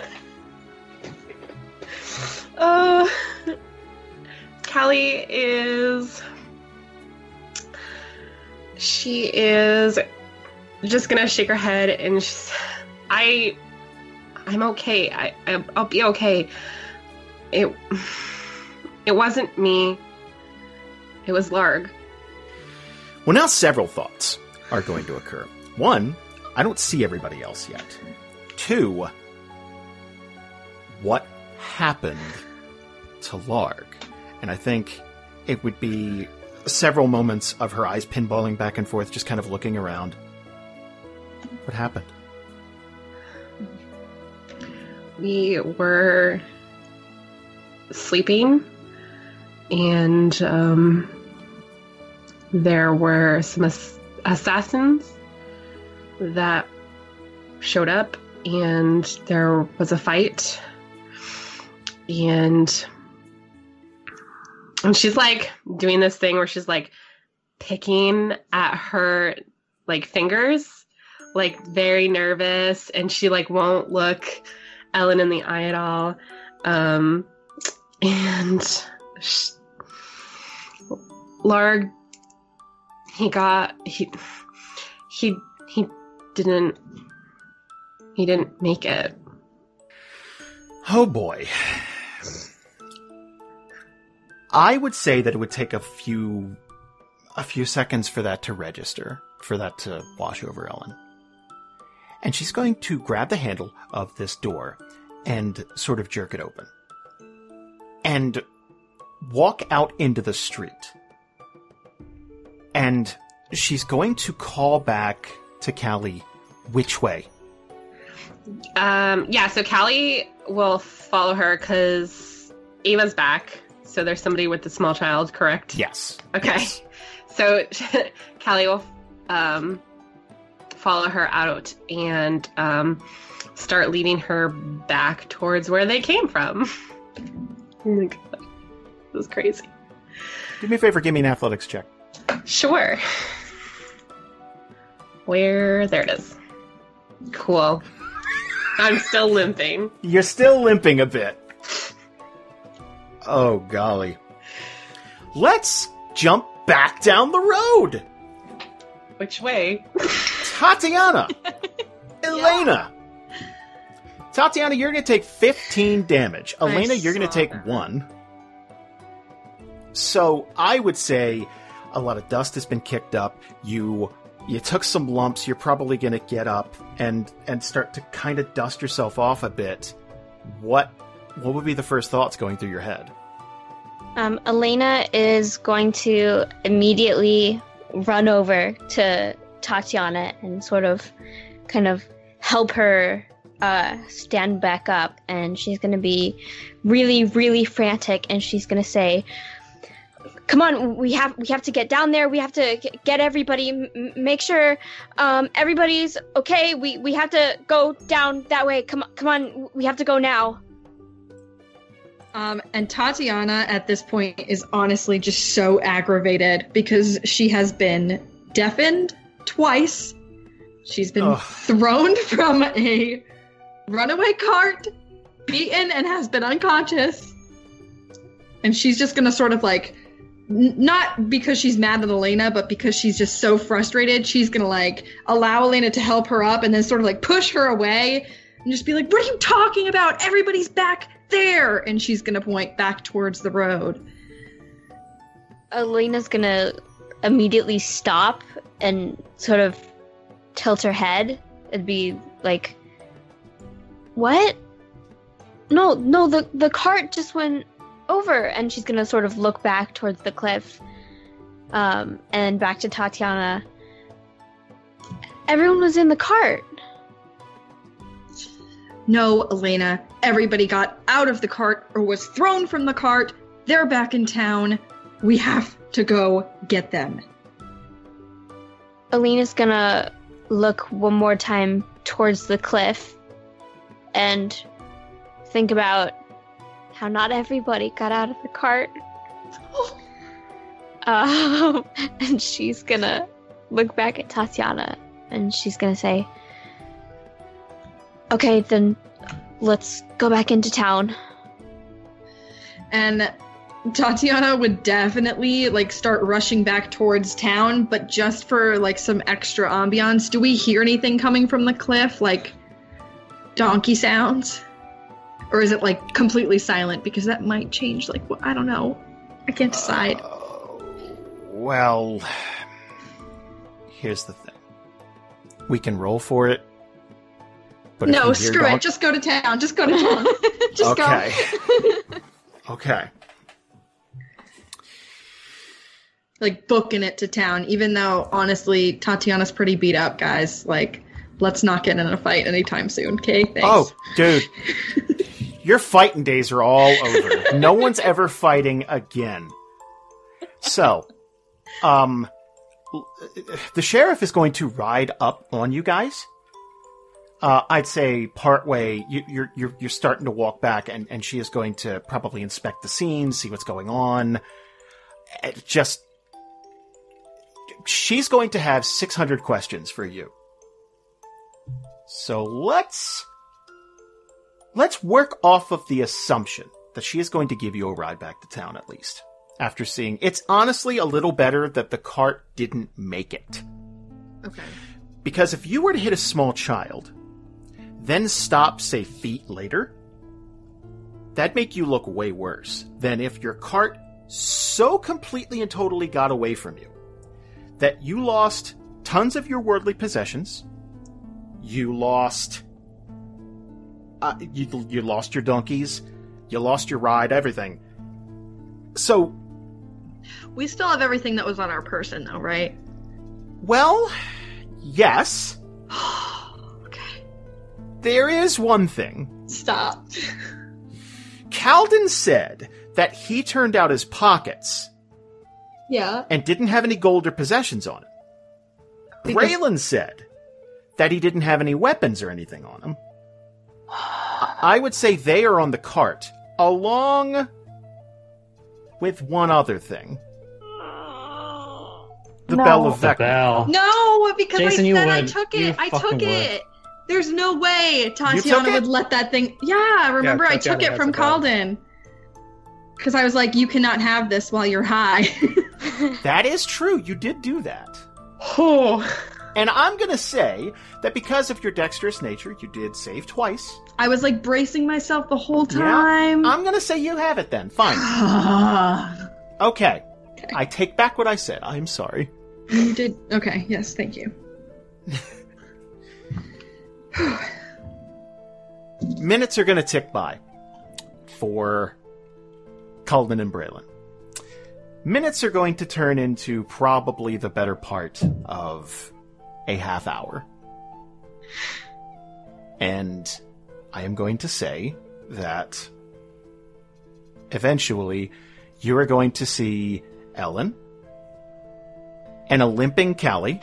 Uh, Kallie is. She is just gonna shake her head and she's. I. I'm okay. I, I I'll be okay. It. It wasn't me. It was Larg. Well, now several thoughts are going to occur. One, I don't see everybody else yet. Two, what happened to Larg? And I think it would be several moments of her eyes pinballing back and forth, just kind of looking around. What happened? We were sleeping, and um, there were some ass- assassins that showed up, and there was a fight. And and she's like doing this thing where she's like picking at her like fingers, like very nervous, and she like won't look Ellen in the eye at all. Um, and sh- Larg, he got he he he didn't he didn't make it. Oh boy. I would say that it would take a few a few seconds for that to register, for that to wash over Ellen. And she's going to grab the handle of this door and sort of jerk it open. And walk out into the street. And she's going to call back to Kallie which way? Um, yeah, so Kallie will follow her because Ava's back. So there's somebody with the small child, correct? Yes. Okay. Yes. So Kallie will um, follow her out and um, start leading her back towards where they came from. oh my god. This is crazy. Do me a favor, give me an athletics check. Sure. Where? There it is. Cool. I'm still limping. You're still limping a bit. Oh, golly. Let's jump back down the road. Which way? Tatiyana. Elena. Tatiyana, you're going to take 15 damage. I Elena, you're going to take that. one. So I would say a lot of dust has been kicked up. You you took some lumps. You're probably going to get up and and start to kind of dust yourself off a bit. What what would be the first thoughts going through your head? Um, Elena is going to immediately run over to Tatiyana and sort of kind of help her uh, stand back up. And she's going to be really, really frantic. And she's going to say, Come on, we have we have to get down there. We have to g- get everybody. M- m- make sure um, everybody's okay. We we have to go down that way. Come on, come on. We have to go now. Um, and Tatiyana at this point is honestly just so aggravated because she has been deafened twice. She's been Ugh. thrown from a runaway cart, beaten, and has been unconscious. And she's just gonna sort of like, n- not because she's mad at Elena, but because she's just so frustrated, she's gonna like allow Elena to help her up and then sort of like push her away and just be like, What are you talking about? Everybody's back there. And she's gonna point back towards the road. Elena's gonna immediately stop and sort of tilt her head and be like, "What? No, no. The the cart just went over." And she's gonna sort of look back towards the cliff, um, and back to Tatiyana. Everyone was in the cart. No, Elena, everybody got out of the cart or was thrown from the cart. They're back in town. We have to go get them. elena's gonna look one more time towards the cliff and think about how not everybody got out of the cart. um, and she's gonna look back at Tatiyana and she's gonna say, Okay, then let's go back into town. And Tatiyana would definitely like start rushing back towards town, but just for like some extra ambiance. Do we hear anything coming from the cliff, like donkey sounds? Or is it like completely silent? Because that might change, like, wh- I don't know. I can't decide. Uh, well, here's the thing. We can roll for it. But no, screw donk- it. Just go to town. Just go to town. just okay. go. okay. like booking it to town, even though honestly, Tatiyana's pretty beat up, guys. Like, let's not get in a fight anytime soon, okay? Thanks. Oh, dude. Your fighting days are all over. no one's ever fighting again. So, um, the sheriff is going to ride up on you guys. Uh, I'd say partway, you, you're you're you're starting to walk back, and and she is going to probably inspect the scene, see what's going on. Uh, Just, she's going to have 600 questions for you. So let's let's work off of the assumption that she is going to give you a ride back to town at least. After seeing it's honestly a little better that the cart didn't make it. Okay. Because if you were to hit a small child, then stop, say, feet later, that'd make you look way worse than if your cart so completely and totally got away from you that you lost tons of your worldly possessions, you lost, uh, you, you lost your donkeys, you lost your ride, everything. So, We still have everything that was on our person, though, right? well, yes, okay. there is one thing. Stop. Kalden said that he turned out his pockets Yeah. and didn't have any gold or possessions on him. Because- Braylon said that he didn't have any weapons or anything on him. I would say they are on the cart, along with one other thing. The No. Bell of The Vecna. bell. No, because Jason, I you said I would. took You it. I fucking took would. it. There's no way took Tatiyana would let that thing. Yeah, remember I took it from. Kalden. Because I was like, you cannot have this while you're high. That is true. You did do that. Oh, And I'm going to say that because of your dexterous nature, you did save twice. I was like bracing myself the whole Yeah, time. I'm going to say you have it then. Fine. Okay. I take back what I said. I'm sorry. you did. Okay. Yes. Thank you. Minutes are going to tick by for Kalden and Braylon. Minutes are going to turn into probably the better part of a half hour. And I am going to say that eventually you are going to see Ellen and a limping Kallie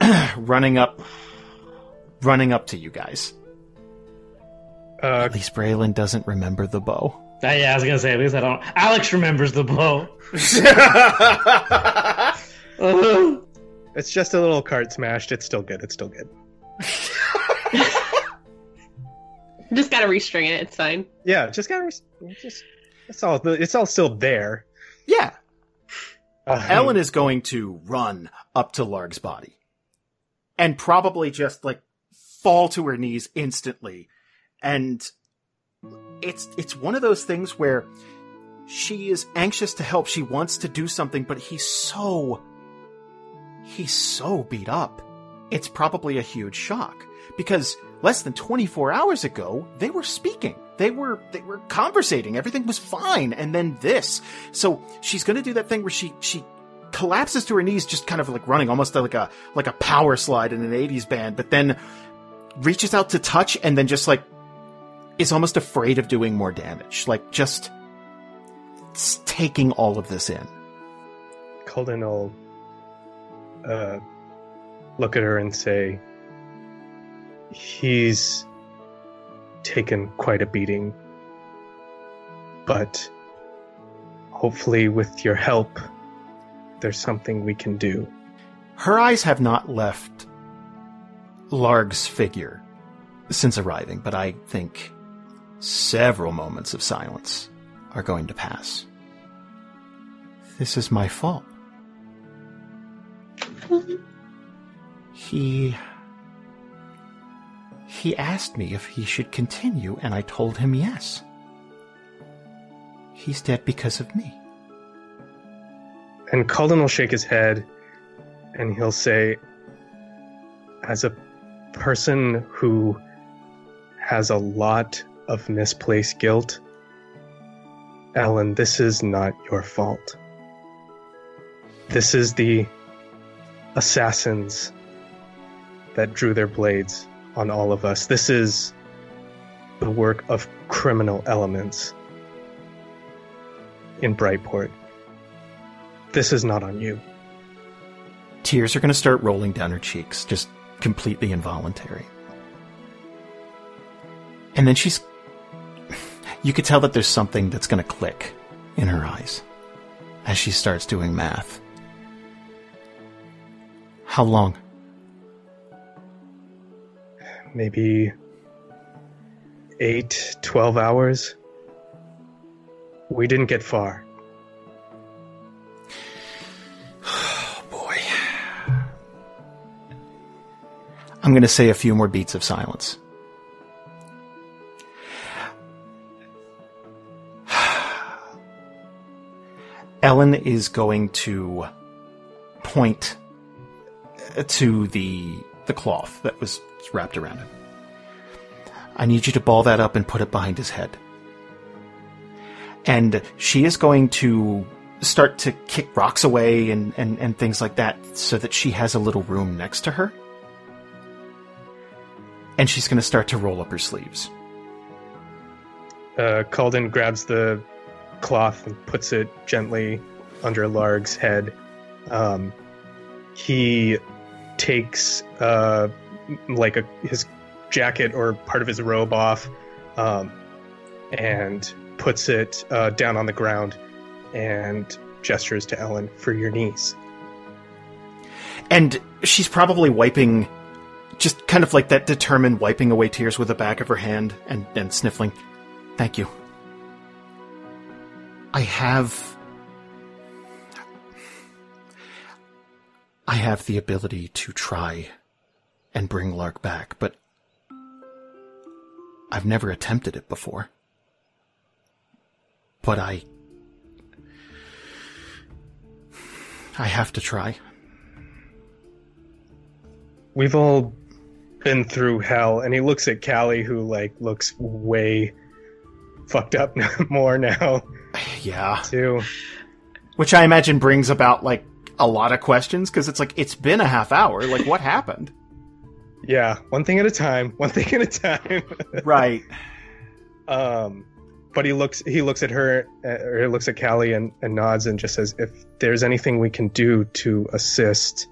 running up running up to you guys. Uh, At least Braylon doesn't remember the bow. Uh, yeah, I was gonna say at least I don't. Alex remembers the bow. It's just a little cart smashed. It's still good. It's still good. just gotta restring it. It's fine. Yeah, just gotta. res- Just it's all. It's all still there. yeah, Uh, Ellen is going to run up to Larg's body and probably just like fall to her knees instantly. And it's it's one of those things where she is anxious to help. She wants to do something, but he's so he's so beat up. It's probably a huge shock because less than 24 hours ago they were speaking. They were they were conversating. Everything was fine and then this. So she's going to do that thing where she she collapses to her knees just kind of like running almost like a like a power slide in an 80s band, but then reaches out to touch and then just like is almost afraid of doing more damage. Like just taking all of this in. Kalden will uh, look at her and say, He's taken quite a beating, but hopefully, with your help, there's something we can do. Her eyes have not left Larg's figure since arriving, but I think several moments of silence are going to pass. This is my fault. He. He asked me if he should continue, and I told him yes. He's dead because of me. And Kalden will shake his head and he'll say, As a person who has a lot of misplaced guilt, Alan, this is not your fault. This is the assassins that drew their blades on all of us. This is the work of criminal elements in Brightport. This is not on you. Tears are going to start rolling down her cheeks, just completely involuntary. And then she's. You could tell that there's something that's going to click in her eyes as she starts doing math. How long? maybe eight, twelve hours. We didn't get far. Oh boy. I'm going to say a few more beats of silence. Ellen is going to point to the the cloth that was wrapped around him. I need you to ball that up and put it behind his head. And she is going to start to kick rocks away and, and, and things like that so that she has a little room next to her. And she's going to start to roll up her sleeves. Uh, Kalden grabs the cloth and puts it gently under Larg's head. Um, he takes uh, like a, his jacket or part of his robe off um, and puts it uh, down on the ground and gestures to Ellen for your knees. And she's probably wiping, just kind of like that determined wiping away tears with the back of her hand and, and sniffling. Thank you. I have. I have the ability to try and bring Larg back, but I've never attempted it before. But I. I have to try. We've all been through hell, and he looks at Kallie, who like looks way fucked up more now Yeah. too. Which I imagine brings about like a lot of questions because it's like it's been a half hour. Like what happened? Yeah, one thing at a time. One thing at a time. Right. um, but he looks he looks at her uh, or he looks at Kallie and, and nods and just says, "If there's anything we can do to assist,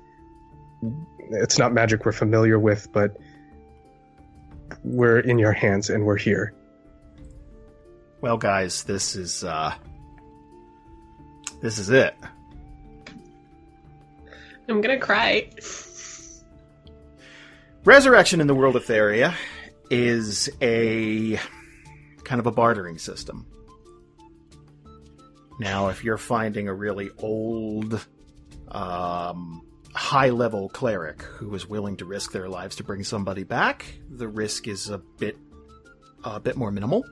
it's not magic we're familiar with, but we're in your hands and we're here." Well, guys, this is uh this is it. I'm gonna cry. Resurrection in the world of Theria is a kind of a bartering system. Now, if you're finding a really old, um, high level cleric who is willing to risk their lives to bring somebody back, the risk is a bit a bit more minimal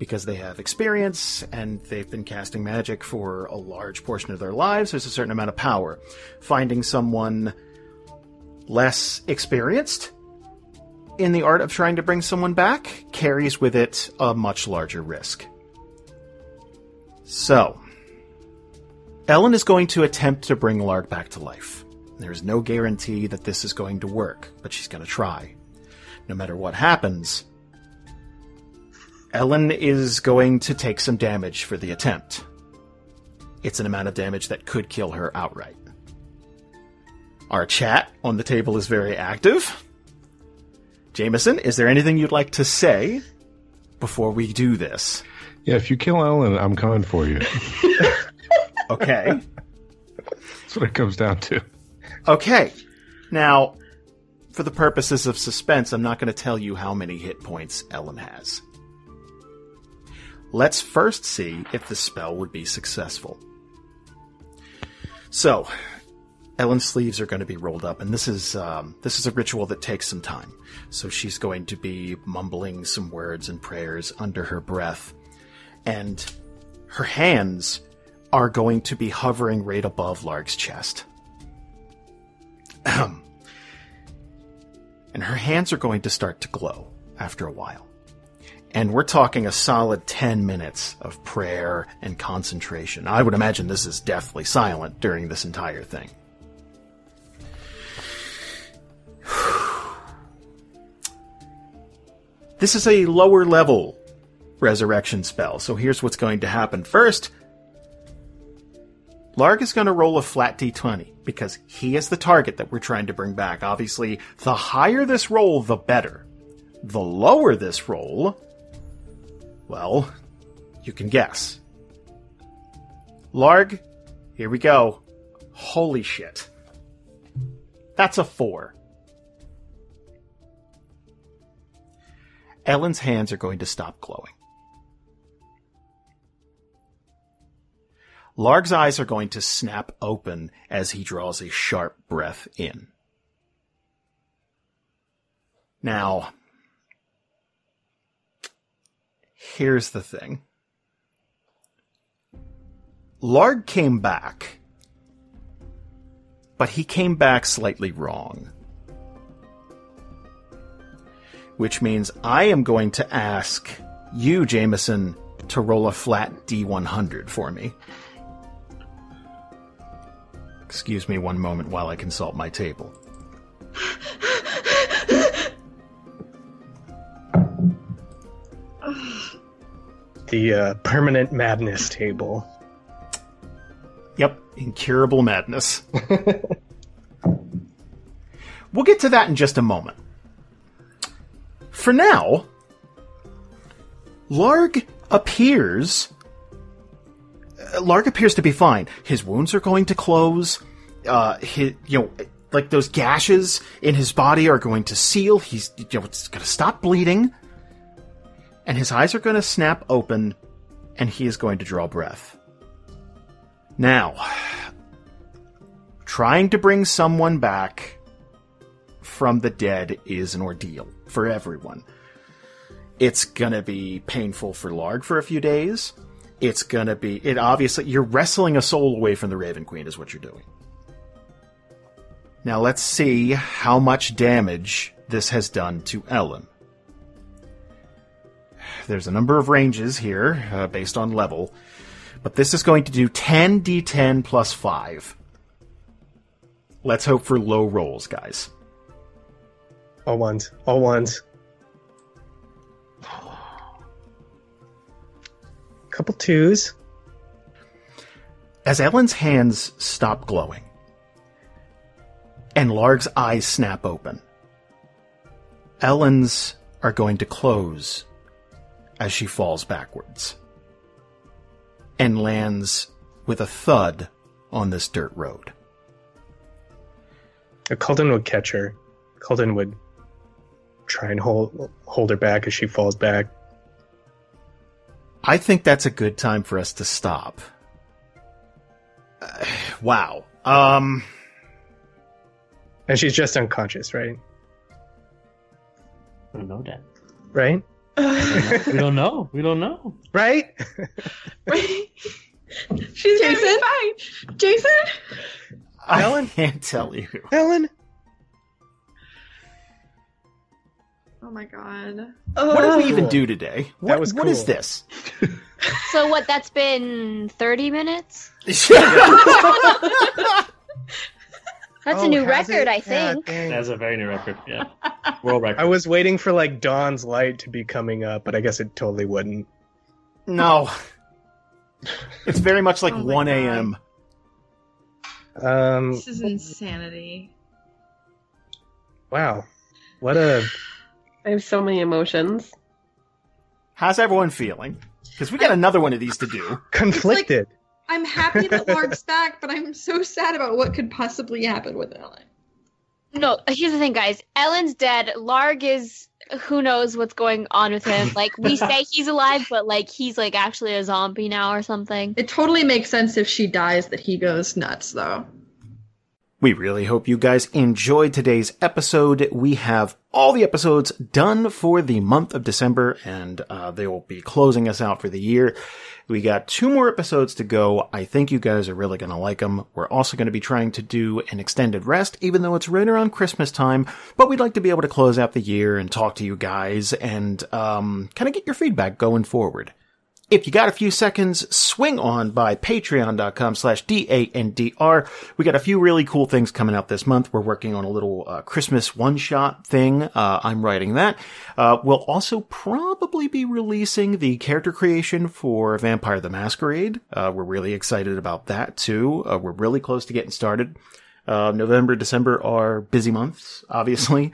because they have experience and they've been casting magic for a large portion of their lives. There's a certain amount of power. Finding someone less experienced in the art of trying to bring someone back carries with it a much larger risk. So, Ellen is going to attempt to bring Larg back to life. There's no guarantee that this is going to work, but she's going to try. no matter what happens, Ellen is going to take some damage for the attempt. It's an amount of damage that could kill her outright. Our chat on the table is very active. Jamieson, is there anything you'd like to say before we do this? Yeah, if you kill Ellen, I'm coming for you. Okay. That's what it comes down to. Okay. Now, for the purposes of suspense, I'm not going to tell you how many hit points Ellen has. Let's first see if the spell would be successful. So, Ellen's sleeves are going to be rolled up, and this is um, this is a ritual that takes some time. So she's going to be mumbling some words and prayers under her breath, and her hands are going to be hovering right above Larg's chest. And her hands are going to start to glow after a while. And we're talking a solid 10 minutes of prayer and concentration. I would imagine this is deathly silent during this entire thing. This is a lower level resurrection spell, so here's what's going to happen. First, Larg is going to roll a flat d20 because he is the target that we're trying to bring back. Obviously, the higher this roll, the better. The lower this roll, well, you can guess. Larg, here we go. Holy shit. That's a four. Ellen's hands are going to stop glowing. Larg's eyes are going to snap open as he draws a sharp breath in. Now, here's the thing. Larg came back, but he came back slightly wrong. Which means I am going to ask you, Jamieson, to roll a flat D100 for me. Excuse me one moment while I consult my table. The uh, permanent madness table. Yep, incurable madness. we'll get to that in just a moment. For now, Larg appears. uh, Larg appears to be fine. His wounds are going to close. Uh, his, you know, like those gashes in his body are going to seal. He's, you know, it's going to stop bleeding. And his eyes are going to snap open, and he is going to draw breath. Now, trying to bring someone back from the dead is an ordeal for everyone. It's gonna be painful for Larg for a few days. It's gonna be, it obviously, you're wrestling a soul away from the Raven Queen, is what you're doing. Now let's see how much damage this has done to Ellen. There's a number of ranges here, uh, based on level, but this is going to do 10d10 plus 5. Let's hope for low rolls, guys. All ones. All ones. Couple twos. As Ellen's hands stop glowing, and Larg's eyes snap open, Ellen's are going to close as she falls backwards and lands with a thud on this dirt road. Kalden would catch her. Kalden would try and hold hold her back as she falls back. I think that's a good time for us to stop. Uh, wow. Um, And she's just unconscious, right? I don't know that. Right? We don't know. We don't know. Right? She's gonna be Jason? fine. Jason? I Ellen? can't tell you. Ellen? Oh my god. What did we oh. even Cool. do today? What, That was what is cool. this? So what? That's been thirty minutes. Has That's Oh, a new record, it? I think. dang. That's a very new record. Yeah, world record. I was waiting for like Dawn's Light to be coming up, but I guess it totally wouldn't. No. It's very much like Oh 1 a.m. Um, This is insanity. wow, what a I have so many emotions. How's everyone feeling? Because we got another one of these to do. conflicted. I'm happy that Larg's back, but I'm so sad about what could possibly happen with Ellen. No, here's the thing, guys. Ellen's dead. Larg is who knows what's going on with him. Like we say he's alive, but like he's like actually a zombie now or something. It totally makes sense if she dies that he goes nuts, though. We really hope you guys enjoyed today's episode. We have all the episodes done for the month of December, and uh, they will be closing us out for the year. We got two more episodes to go. I think you guys are really going to like them. We're also going to be trying to do an extended rest, even though it's right around Christmas time. But we'd like to be able to close out the year and talk to you guys and um, kind of get your feedback going forward. If you got a few seconds, swing on by patreon.com slash D-A-N-D-R. We got a few really cool things coming out this month. We're working on a little uh, Christmas one-shot thing. Uh, I'm writing that. Uh, we'll also probably be releasing the character creation for Vampire the Masquerade. Uh, we're really excited about that too. Uh, we're really close to getting started. Uh, November, December are busy months, obviously.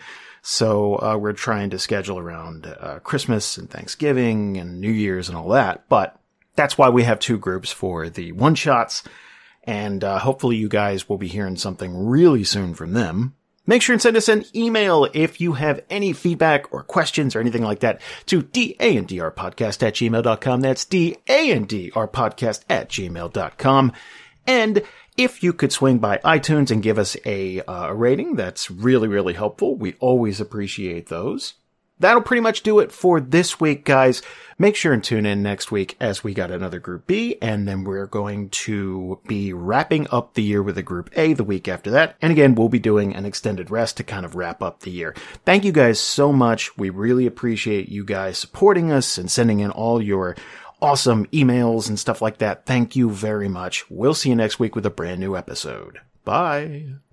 So uh, we're trying to schedule around uh, Christmas and Thanksgiving and New Year's and all that. But that's why we have two groups for the one shots. And uh, hopefully you guys will be hearing something really soon from them. Make sure and send us an email if you have any feedback or questions or anything like that to dandrpodcast at gmail.com. That's dandrpodcast at gmail.com. And if you could swing by iTunes and give us a uh, rating, that's really, really helpful. We always appreciate those. That'll pretty much do it for this week, guys. Make sure and tune in next week as we got another Group B, and then we're going to be wrapping up the year with a Group A the week after that. And again, we'll be doing an extended rest to kind of wrap up the year. Thank you guys so much. We really appreciate you guys supporting us and sending in all your awesome emails and stuff like that. Thank you very much. We'll see you next week with a brand new episode. Bye.